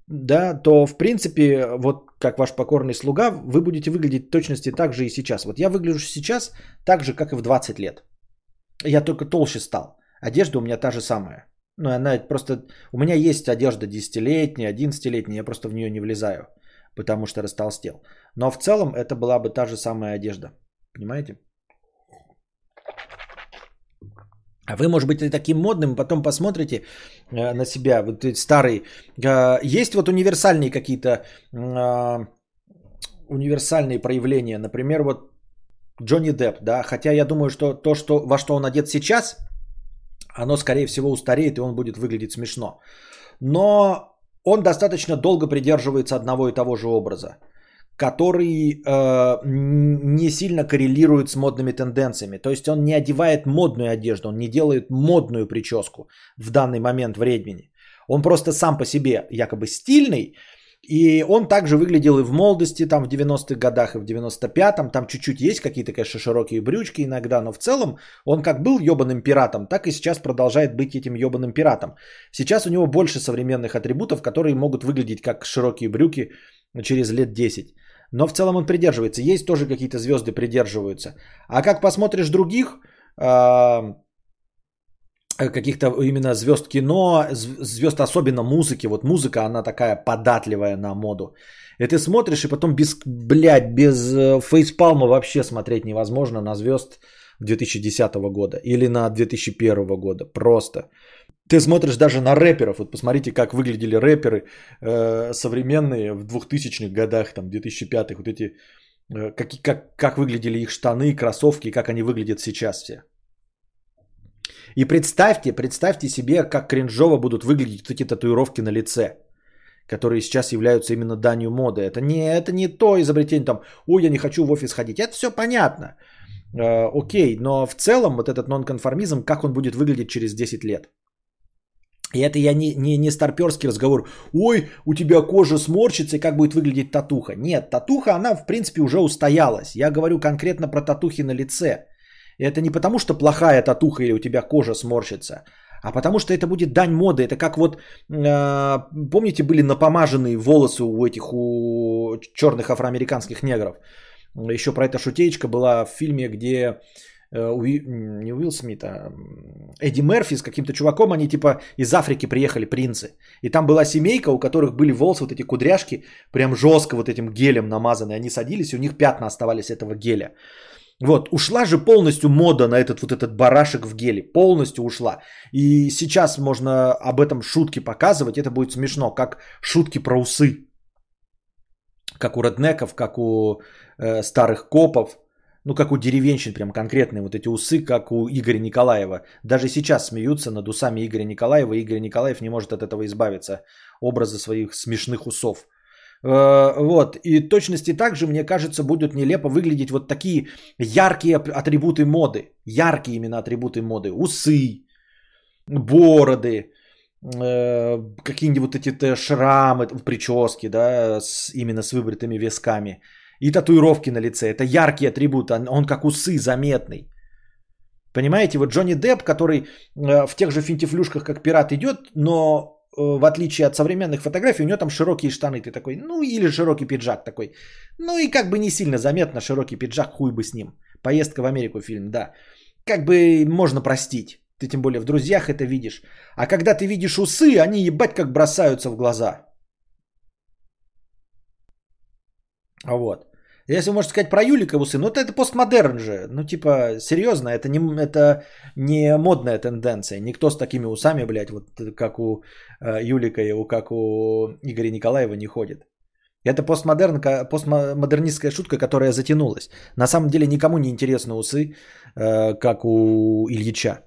S1: да, то в принципе, вот как ваш покорный слуга, вы будете выглядеть точности так же и сейчас. Вот я выгляжу сейчас так же, как и в 20 лет. Я только толще стал. Одежда у меня та же самая. Ну, она просто... У меня есть одежда 10-летняя, 11-летняя, я просто в нее не влезаю, потому что растолстел. Но в целом это была бы та же самая одежда. Понимаете? А вы, может быть, и таким модным, потом посмотрите э, на себя, вот старый. Э, есть вот универсальные какие-то э, универсальные проявления. Например, вот Джонни Депп, да, хотя я думаю, что то, что, во что он одет сейчас, оно, скорее всего, устареет, и он будет выглядеть смешно. Но он достаточно долго придерживается одного и того же образа, который э, не сильно коррелирует с модными тенденциями. То есть он не одевает модную одежду, он не делает модную прическу в данный момент времени. Он просто сам по себе якобы стильный, и он также выглядел и в молодости, там в 90-х годах, и в 95-м. Там чуть-чуть есть какие-то, конечно, широкие брючки иногда, но в целом он как был ебаным пиратом, так и сейчас продолжает быть этим ебаным пиратом. Сейчас у него больше современных атрибутов, которые могут выглядеть как широкие брюки через лет 10. Но в целом он придерживается. Есть тоже какие-то звезды придерживаются. А как посмотришь других, Э, каких-то именно звезд кино, звезд особенно музыки. Вот музыка, она такая податливая на моду. И ты смотришь, и потом без, блядь, без э, фейспалма вообще смотреть невозможно на звезд 2010 года или на 2001 года. Просто. Ты смотришь даже на рэперов. Вот посмотрите, как выглядели рэперы э, современные в 2000-х годах, там, 2005-х. Вот эти Э, Как, как, как выглядели их штаны, кроссовки, как они выглядят сейчас все. И представьте, представьте себе, как кринжово будут выглядеть эти татуировки на лице, которые сейчас являются именно данью моды. Это не, это не то изобретение, там, ой, я не хочу в офис ходить. Это все понятно. Э, окей, но в целом вот этот нонконформизм, как он будет выглядеть через 10 лет? И это я не, не, не старперский разговор. Ой, у тебя кожа сморщится, и как будет выглядеть татуха? Нет, татуха, она в принципе уже устоялась. Я говорю конкретно про татухи на лице. И это не потому, что плохая татуха или у тебя кожа сморщится, а потому что это будет дань моды. Это как вот, э, помните, были напомаженные волосы у этих, у черных афроамериканских негров. Еще про это шутеечка была в фильме, где э, Уи- не Уилл Смит, а Эдди Мерфи с каким-то чуваком, они типа из Африки приехали, принцы. И там была семейка, у которых были волосы, вот эти кудряшки, прям жестко вот этим гелем намазаны. Они садились, и у них пятна оставались этого геля. Вот, ушла же полностью мода на этот вот этот барашек в геле. Полностью ушла. И сейчас можно об этом шутки показывать. Это будет смешно, как шутки про усы. Как у реднеков, как у э, старых копов. Ну, как у деревенщин, прям конкретные вот эти усы, как у Игоря Николаева. Даже сейчас смеются над усами Игоря Николаева. Игорь Николаев не может от этого избавиться. Образа своих смешных усов. Э, Вот, и точности также, мне кажется, будут нелепо выглядеть вот такие яркие атрибуты моды. Яркие именно атрибуты моды. Усы, бороды, э, какие-нибудь вот эти-то шрамы, прически, да, с, именно с выбритыми висками. И татуировки на лице. Это яркий атрибут, он, он как усы заметный. Понимаете, вот Джонни Депп, который э, в тех же финтифлюшках, как пират идет, но э, в отличие от современных фотографий, у него там широкие штаны, ты такой, ну или широкий пиджак такой. Ну и как бы не сильно заметно широкий пиджак, хуй бы с ним. Поездка в Америку фильм, да. Как бы можно простить. Ты тем более в друзьях это видишь. А когда ты видишь усы, они ебать как бросаются в глаза. Вот. Если можете сказать про Юлика усы, ну это, это постмодерн же. Ну типа, серьезно, это не, это не модная тенденция. Никто с такими усами, блядь, вот как у э, Юлика и у, как у Игоря Николаева не ходит. Это постмодерн, постмодернистская шутка, которая затянулась. На самом деле никому не интересны усы, э, как у Ильича.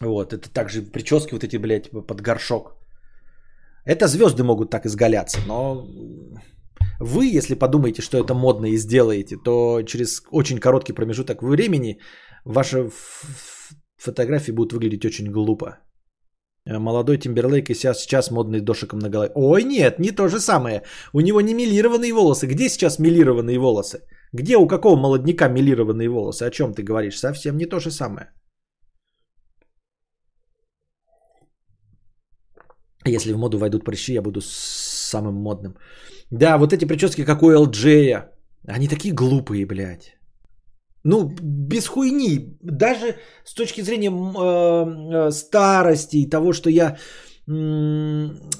S1: Вот, это также прически вот эти, блядь, под горшок. Это звезды могут так изгаляться, но вы, если подумаете, что это модно и сделаете, то через очень короткий промежуток времени ваши фотографии будут выглядеть очень глупо. Э, Молодой Тимберлейк и сейчас, сейчас модный дошиком на голове. Ой, нет, не то же самое. У него не милированные волосы. Где сейчас милированные волосы? Где у какого молодняка милированные волосы? О чем ты говоришь? Совсем не то же самое. Если в моду войдут прыщи, я буду самым модным. Да, вот эти прически, как у LJ. Они такие глупые, блядь. Ну, без хуйни. Даже с точки зрения э, э, старости и того, что я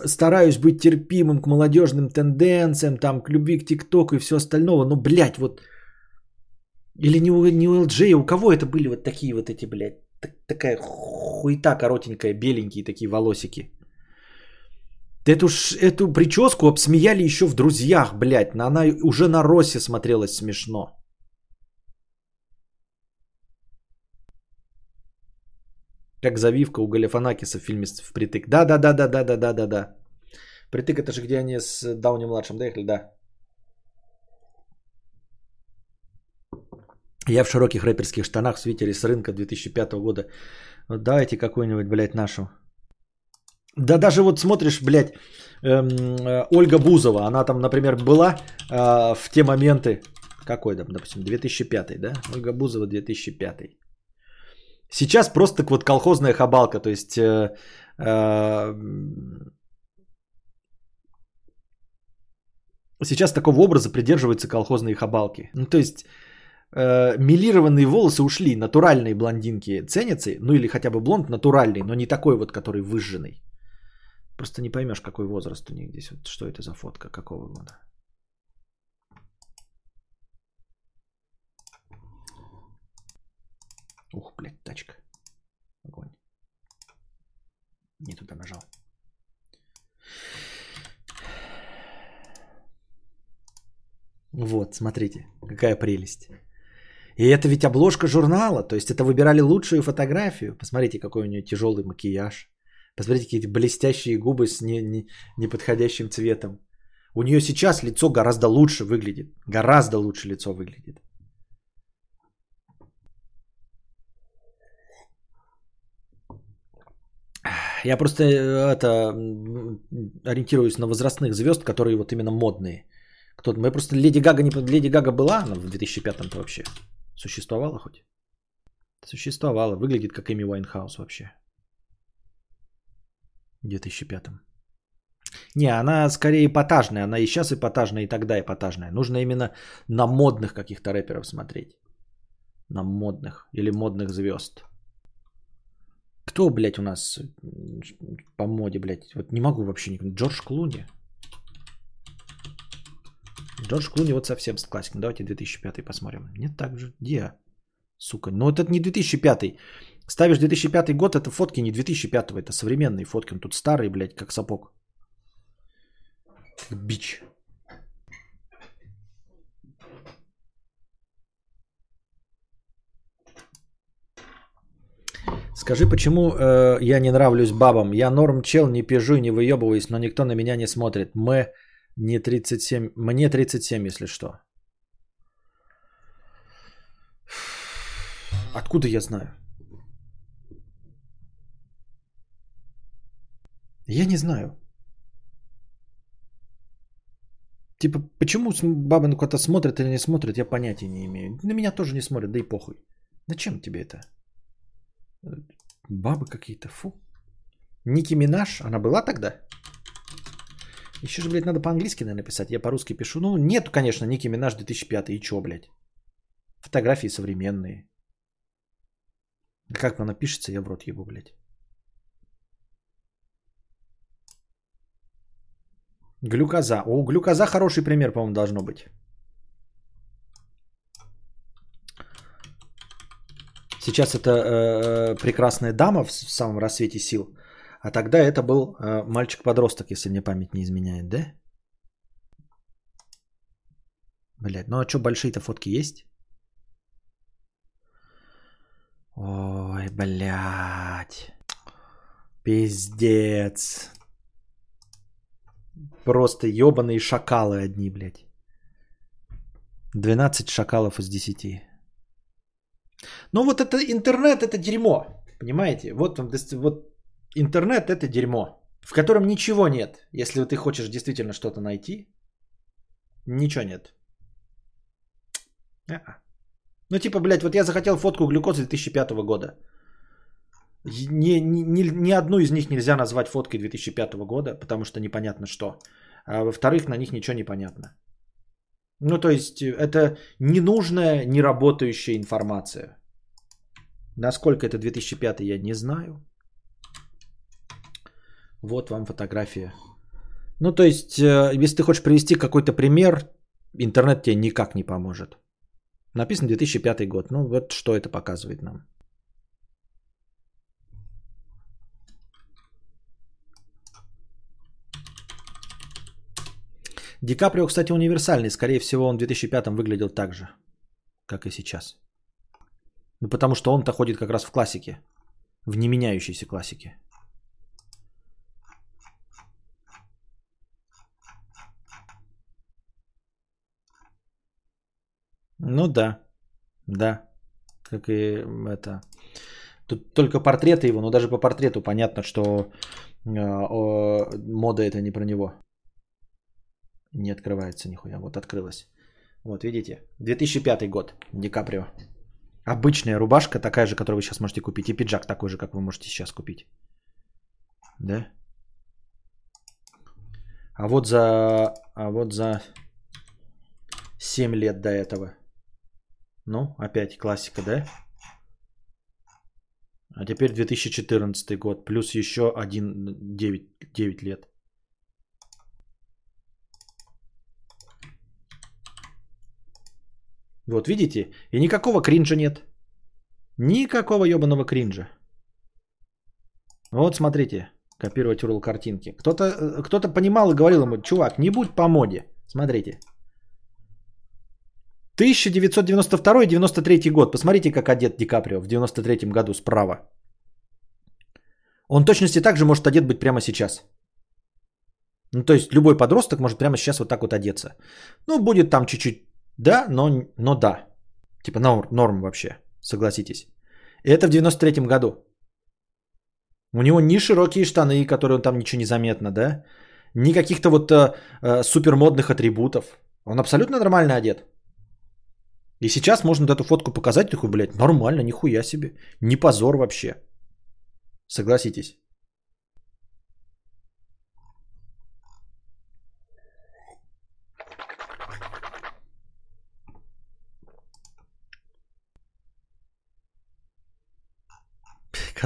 S1: стараюсь быть терпимым к молодежным тенденциям, там, к любви к ТикТоку и все остального. Но, блядь, вот... Или не у, не у LJ, у кого это были вот такие вот эти, блядь, так- такая хуета коротенькая, беленькие такие волосики. Эту, эту прическу обсмеяли еще в друзьях, блядь. Она уже на Росе смотрелась смешно. Как завивка у Галифанакиса в фильме «Впритык». Да-да-да-да-да-да-да-да. «Притык» это же где они с Дауни-младшим доехали, да. Я в широких рэперских штанах в свитере с рынка 2005 года. Вот давайте какую-нибудь, блядь, нашу. Да даже вот смотришь, блядь, эм, э, Ольга Бузова, она там, например, была э, в те моменты, какой там, допустим, 2005, да? Ольга Бузова 2005. Сейчас просто вот колхозная хабалка, то есть э, э, сейчас такого образа придерживаются колхозные хабалки. Ну, то есть э, милированные волосы ушли, натуральные блондинки ценятся, ну или хотя бы блонд натуральный, но не такой вот, который выжженный. Просто не поймешь, какой возраст у них здесь. Вот что это за фотка, какого года. Ух, блядь, тачка. Огонь. Не туда нажал. Вот, смотрите, какая прелесть. И это ведь обложка журнала, то есть это выбирали лучшую фотографию. Посмотрите, какой у нее тяжелый макияж. Посмотрите, какие блестящие губы с не, не, неподходящим цветом. У нее сейчас лицо гораздо лучше выглядит. Гораздо лучше лицо выглядит. Я просто э, это ориентируюсь на возрастных звезд, которые вот именно модные. Кто мы просто Леди Гага не Леди Гага была она в 2005-м вообще существовала хоть? Существовала, выглядит как Эми Уайнхаус вообще. В 2005-м. Не, она скорее эпатажная. Она и сейчас эпатажная, и тогда эпатажная. Нужно именно на модных каких-то рэперов смотреть. На модных или модных звезд. Кто, блядь, у нас по моде, блядь? Вот не могу вообще никого. Джордж Клуни. Джордж Клуни вот совсем с классиком. Давайте 2005 посмотрим. Нет, так же. Где? Сука. Ну, вот это не 2005. Ставишь 2005 год, это фотки не 2005, это современные фотки. Он тут старый, блядь, как сапог. Как бич. Скажи, почему э, я не нравлюсь бабам? Я норм чел, не пижу не выебываюсь, но никто на меня не смотрит. Мы не 37, мне 37, если что. Откуда я знаю? Я не знаю. Типа, почему бабы на кого-то смотрят или не смотрят, я понятия не имею. На меня тоже не смотрят, да и похуй. Зачем тебе это? Бабы какие-то, фу. Ники Минаж, она была тогда? Еще же, блядь, надо по-английски, наверное, писать. Я по-русски пишу. Ну, нету, конечно, Ники Минаж 2005. И чё, блядь? Фотографии современные. Как она пишется, я в рот ебу, блядь. Глюкоза. О, глюкоза хороший пример, по-моему, должно быть. Сейчас это э, прекрасная дама в, в самом рассвете сил. А тогда это был э, мальчик-подросток, если мне память не изменяет, да? Блять, ну а что, большие-то фотки есть? Ой, блядь. Пиздец. Просто ебаные шакалы одни, блядь. 12 шакалов из 10. Ну вот это интернет, это дерьмо. Понимаете? Вот, вот интернет это дерьмо, в котором ничего нет. Если ты хочешь действительно что-то найти, ничего нет. А-а. Ну типа, блядь, вот я захотел фотку глюкозы 2005 года. Ни, ни, ни одну из них нельзя назвать фоткой 2005 года, потому что непонятно что. А во-вторых, на них ничего не понятно. Ну, то есть, это ненужная, неработающая информация. Насколько это 2005, я не знаю. Вот вам фотография. Ну, то есть, э, если ты хочешь привести какой-то пример, интернет тебе никак не поможет. Написано 2005 год. Ну, вот что это показывает нам. Ди Каприо, кстати, универсальный. Скорее всего, он в 2005 выглядел так же, как и сейчас. Ну, потому что он-то ходит как раз в классике. В неменяющейся классике. Ну да, да, как и это. Тут только портреты его, но даже по портрету понятно, что э, э, мода это не про него. Не открывается нихуя. Вот открылась. Вот видите, 2005 год, Ди Каприо. Обычная рубашка, такая же, которую вы сейчас можете купить. И пиджак такой же, как вы можете сейчас купить. Да? А вот за, а вот за 7 лет до этого – ну, опять классика, да? А теперь 2014 год, плюс еще один 9, 9 лет. Вот видите? И никакого кринжа нет. Никакого ебаного кринжа. Вот смотрите, копировать URL картинки. Кто-то, э, кто-то понимал и говорил ему, чувак, не будь по моде. Смотрите. 1992-93 год. Посмотрите, как одет Ди Каприо в 93 году справа. Он точности так же может одет быть прямо сейчас. Ну, то есть любой подросток может прямо сейчас вот так вот одеться. Ну, будет там чуть-чуть, да, но, но да. Типа норм, норм вообще, согласитесь. И это в 93-м году. У него ни широкие штаны, которые он там ничего не заметно, да? Ни каких-то вот э, э, супермодных атрибутов. Он абсолютно нормально одет. И сейчас можно вот эту фотку показать, такой, блядь, нормально, нихуя себе. Не позор вообще. Согласитесь.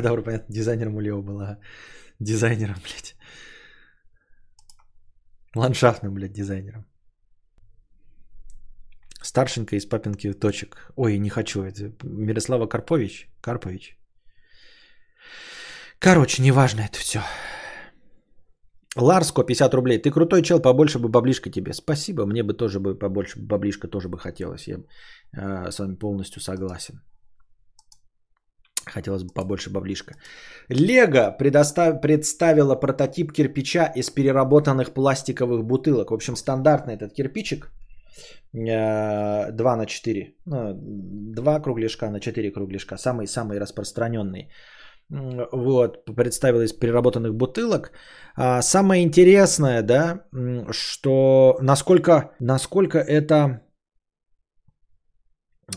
S1: Кадавр, понятно, дизайнером у Лео была. Дизайнером, блядь. Ландшафтным, блядь, дизайнером. Старшенька из папинки точек. Ой, не хочу. Это Мирослава Карпович. Карпович. Короче, неважно это все. Ларско, 50 рублей. Ты крутой чел, побольше бы баблишка тебе. Спасибо, мне бы тоже бы побольше баблишка тоже бы хотелось. Я э, с вами полностью согласен. Хотелось бы побольше баблишка. Лего предостав... представила прототип кирпича из переработанных пластиковых бутылок. В общем, стандартный этот кирпичик 2 э, на 4. Ну, 2 кругляшка на 4 кругляшка. Самый-самый распространенный. Вот, представила из переработанных бутылок. А самое интересное, да, что насколько, насколько это...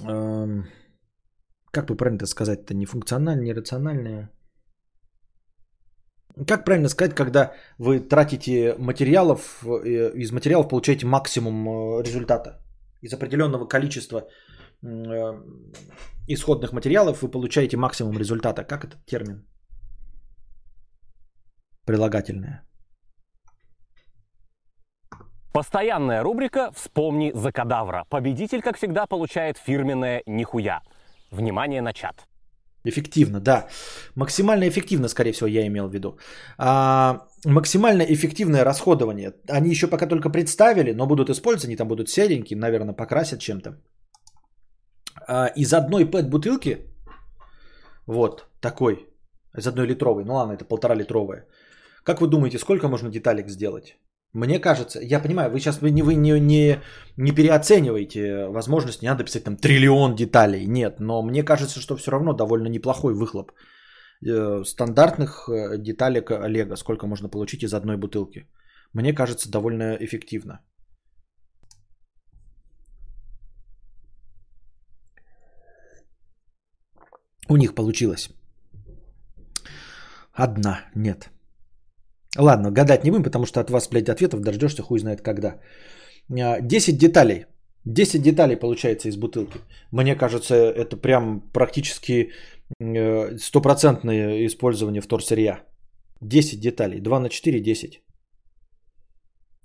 S1: Эм, как бы правильно это сказать, это не функциональное, не рациональное. Как правильно сказать, когда вы тратите материалов, э, из материалов получаете максимум э, результата? Из определенного количества э, исходных материалов вы получаете максимум результата. Как этот термин? Прилагательное.
S9: Постоянная рубрика «Вспомни за кадавра». Победитель, как всегда, получает фирменное «Нихуя». Внимание на чат.
S1: Эффективно, да. Максимально эффективно, скорее всего, я имел в виду. А, максимально эффективное расходование. Они еще пока только представили, но будут использоваться, они там будут серенькие, наверное, покрасят чем-то. А, из одной пэт-бутылки, вот такой, из одной литровой, ну ладно, это полтора литровая. Как вы думаете, сколько можно деталек сделать? Мне кажется, я понимаю, вы сейчас вы не, вы не, не, не переоцениваете возможность, не надо писать там триллион деталей, нет, но мне кажется, что все равно довольно неплохой выхлоп э, стандартных э, деталек Олега, сколько можно получить из одной бутылки. Мне кажется, довольно эффективно. У них получилось. Одна, нет. Ладно, гадать не будем, потому что от вас, блядь, ответов дождешься хуй знает когда. 10 а, деталей. 10 деталей получается из бутылки. Мне кажется, это прям практически э, стопроцентное использование вторсырья. 10 деталей. 2 на 4 – 10.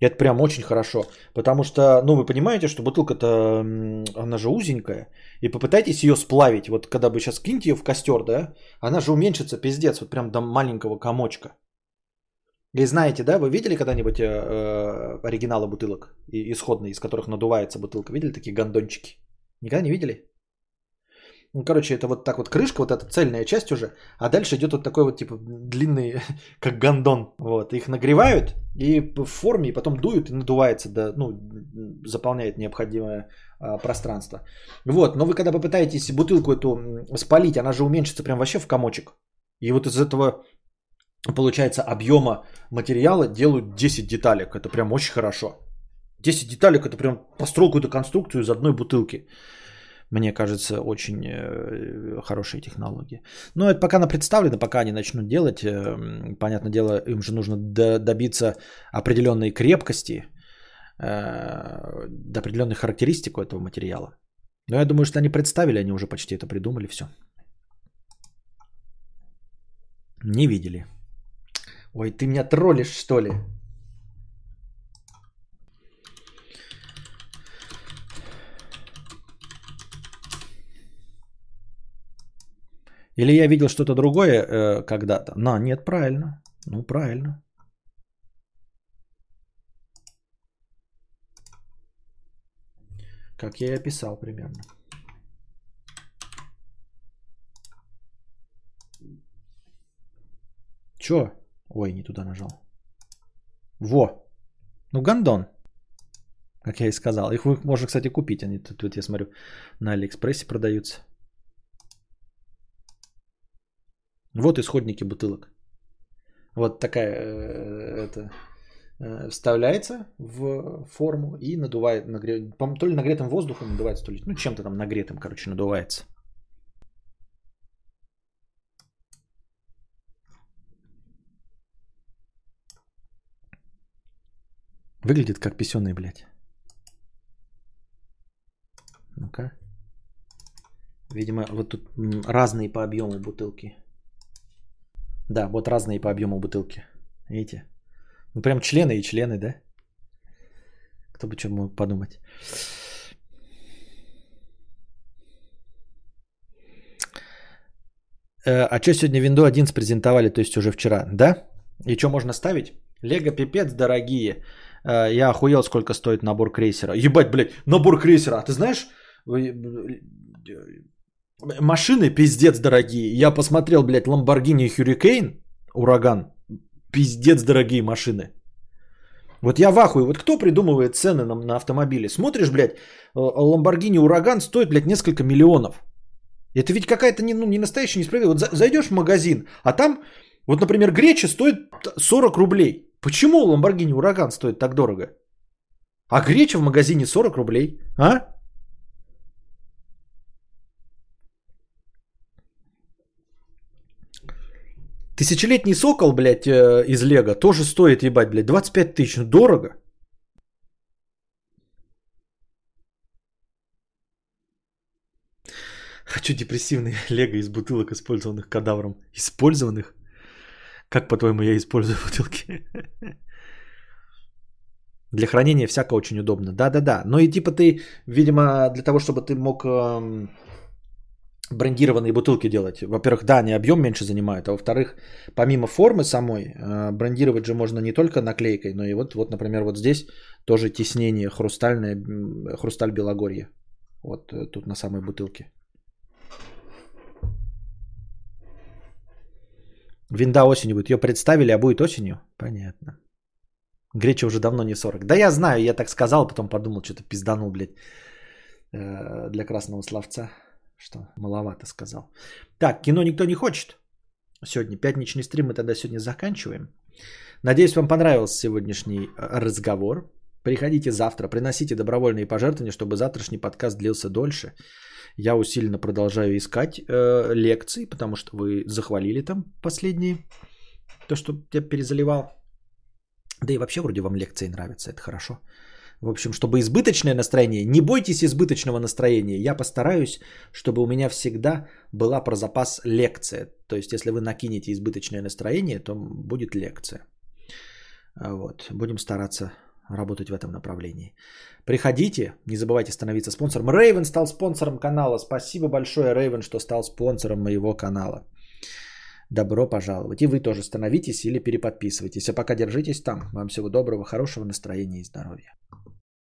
S1: Это прям очень хорошо. Потому что, ну, вы понимаете, что бутылка-то, она же узенькая. И попытайтесь ее сплавить. Вот когда вы сейчас киньте ее в костер, да, она же уменьшится пиздец, вот прям до маленького комочка. И знаете, да, вы видели когда-нибудь э, э, оригиналы бутылок, исходные, из которых надувается бутылка? Видели такие гондончики? Никогда не видели? Ну, короче, это вот так вот крышка, вот эта цельная часть уже, а дальше идет вот такой вот типа длинный, как гондон. Вот, их нагревают и в форме, и потом дуют и надувается, да, ну, заполняет необходимое а, пространство. Вот, но вы когда попытаетесь бутылку эту спалить, она же уменьшится прям вообще в комочек. И вот из этого получается, объема материала делают 10 деталек. Это прям очень хорошо. 10 деталек это прям построил какую-то конструкцию из одной бутылки. Мне кажется, очень э, хорошая технология. Но это пока она представлена, пока они начнут делать. Э, понятное дело, им же нужно добиться определенной крепкости, э, до определенной характеристик у этого материала. Но я думаю, что они представили, они уже почти это придумали, все. Не видели. Ой, ты меня троллишь, что ли? Или я видел что-то другое э, когда-то? Но нет, правильно. Ну, правильно. Как я и описал примерно. Чё? Ой, не туда нажал. Во. Ну, гандон. Как я и сказал. Их можно, кстати, купить. Они тут, тут, я смотрю, на Алиэкспрессе продаются. Вот исходники бутылок. Вот такая э, это э, вставляется в форму и надувает, нагре... то ли нагретым воздухом надувается, то ли, ну, чем-то там нагретым, короче, надувается. Выглядит как писеный, блядь. Ну-ка. Видимо, вот тут разные по объему бутылки. Да, вот разные по объему бутылки. Видите? Ну, прям члены и члены, да? Кто бы что мог подумать. Э, А что сегодня Windows 11 презентовали, то есть уже вчера, да? И что можно ставить? Лего пипец дорогие. Э, Я охуел, сколько стоит набор крейсера. Ебать, блядь, набор крейсера. А ты знаешь, э, машины пиздец дорогие. Я посмотрел, блядь, Lamborghini Hurricane, ураган. Пиздец дорогие машины. Вот я в ахуе. Вот кто придумывает цены на, на автомобили? Смотришь, блядь, э, Lamborghini Ураган стоит, блядь, несколько миллионов. Это ведь какая-то не, ну, не настоящая несправедливость. Вот за- зайдешь в магазин, а там, вот, например, греча стоит 40 рублей. Почему Lamborghini Ураган стоит так дорого? А греча в магазине 40 рублей, а? Тысячелетний сокол, блядь, э, из Лего тоже стоит, ебать, блядь, 25 тысяч. Ну, дорого. Хочу депрессивный Лего из бутылок, использованных кадавром. Использованных? Как, по-твоему, я использую бутылки? Для хранения всяко очень удобно. Да-да-да. Но и типа ты, видимо, для того, чтобы ты мог эм, брендированные бутылки делать. Во-первых, да, они объем меньше занимают, а во-вторых, помимо формы самой, э, брендировать же можно не только наклейкой, но и вот, вот например, вот здесь тоже теснение хрустальное, хрусталь Белогорье. Вот э, тут на самой бутылке. Винда осенью будет. Ее представили, а будет осенью? Понятно. Греча уже давно не 40. Да я знаю, я так сказал, потом подумал, что-то пизданул, блядь, э, для красного словца. Что маловато сказал. Так, кино никто не хочет. Сегодня пятничный стрим мы тогда сегодня заканчиваем. Надеюсь, вам понравился сегодняшний э, разговор. Приходите завтра, приносите добровольные пожертвования, чтобы завтрашний подкаст длился дольше. Я усиленно продолжаю искать э, лекции, потому что вы захвалили там последние. То, что я перезаливал. Да и вообще вроде вам лекции нравятся, это хорошо. В общем, чтобы избыточное настроение, не бойтесь избыточного настроения. Я постараюсь, чтобы у меня всегда была про запас лекция. То есть, если вы накинете избыточное настроение, то будет лекция. Вот. Будем стараться работать в этом направлении. Приходите, не забывайте становиться спонсором. Рейвен стал спонсором канала. Спасибо большое, Рейвен, что стал спонсором моего канала. Добро пожаловать. И вы тоже становитесь или переподписывайтесь. А пока держитесь там. Вам всего доброго, хорошего настроения и здоровья.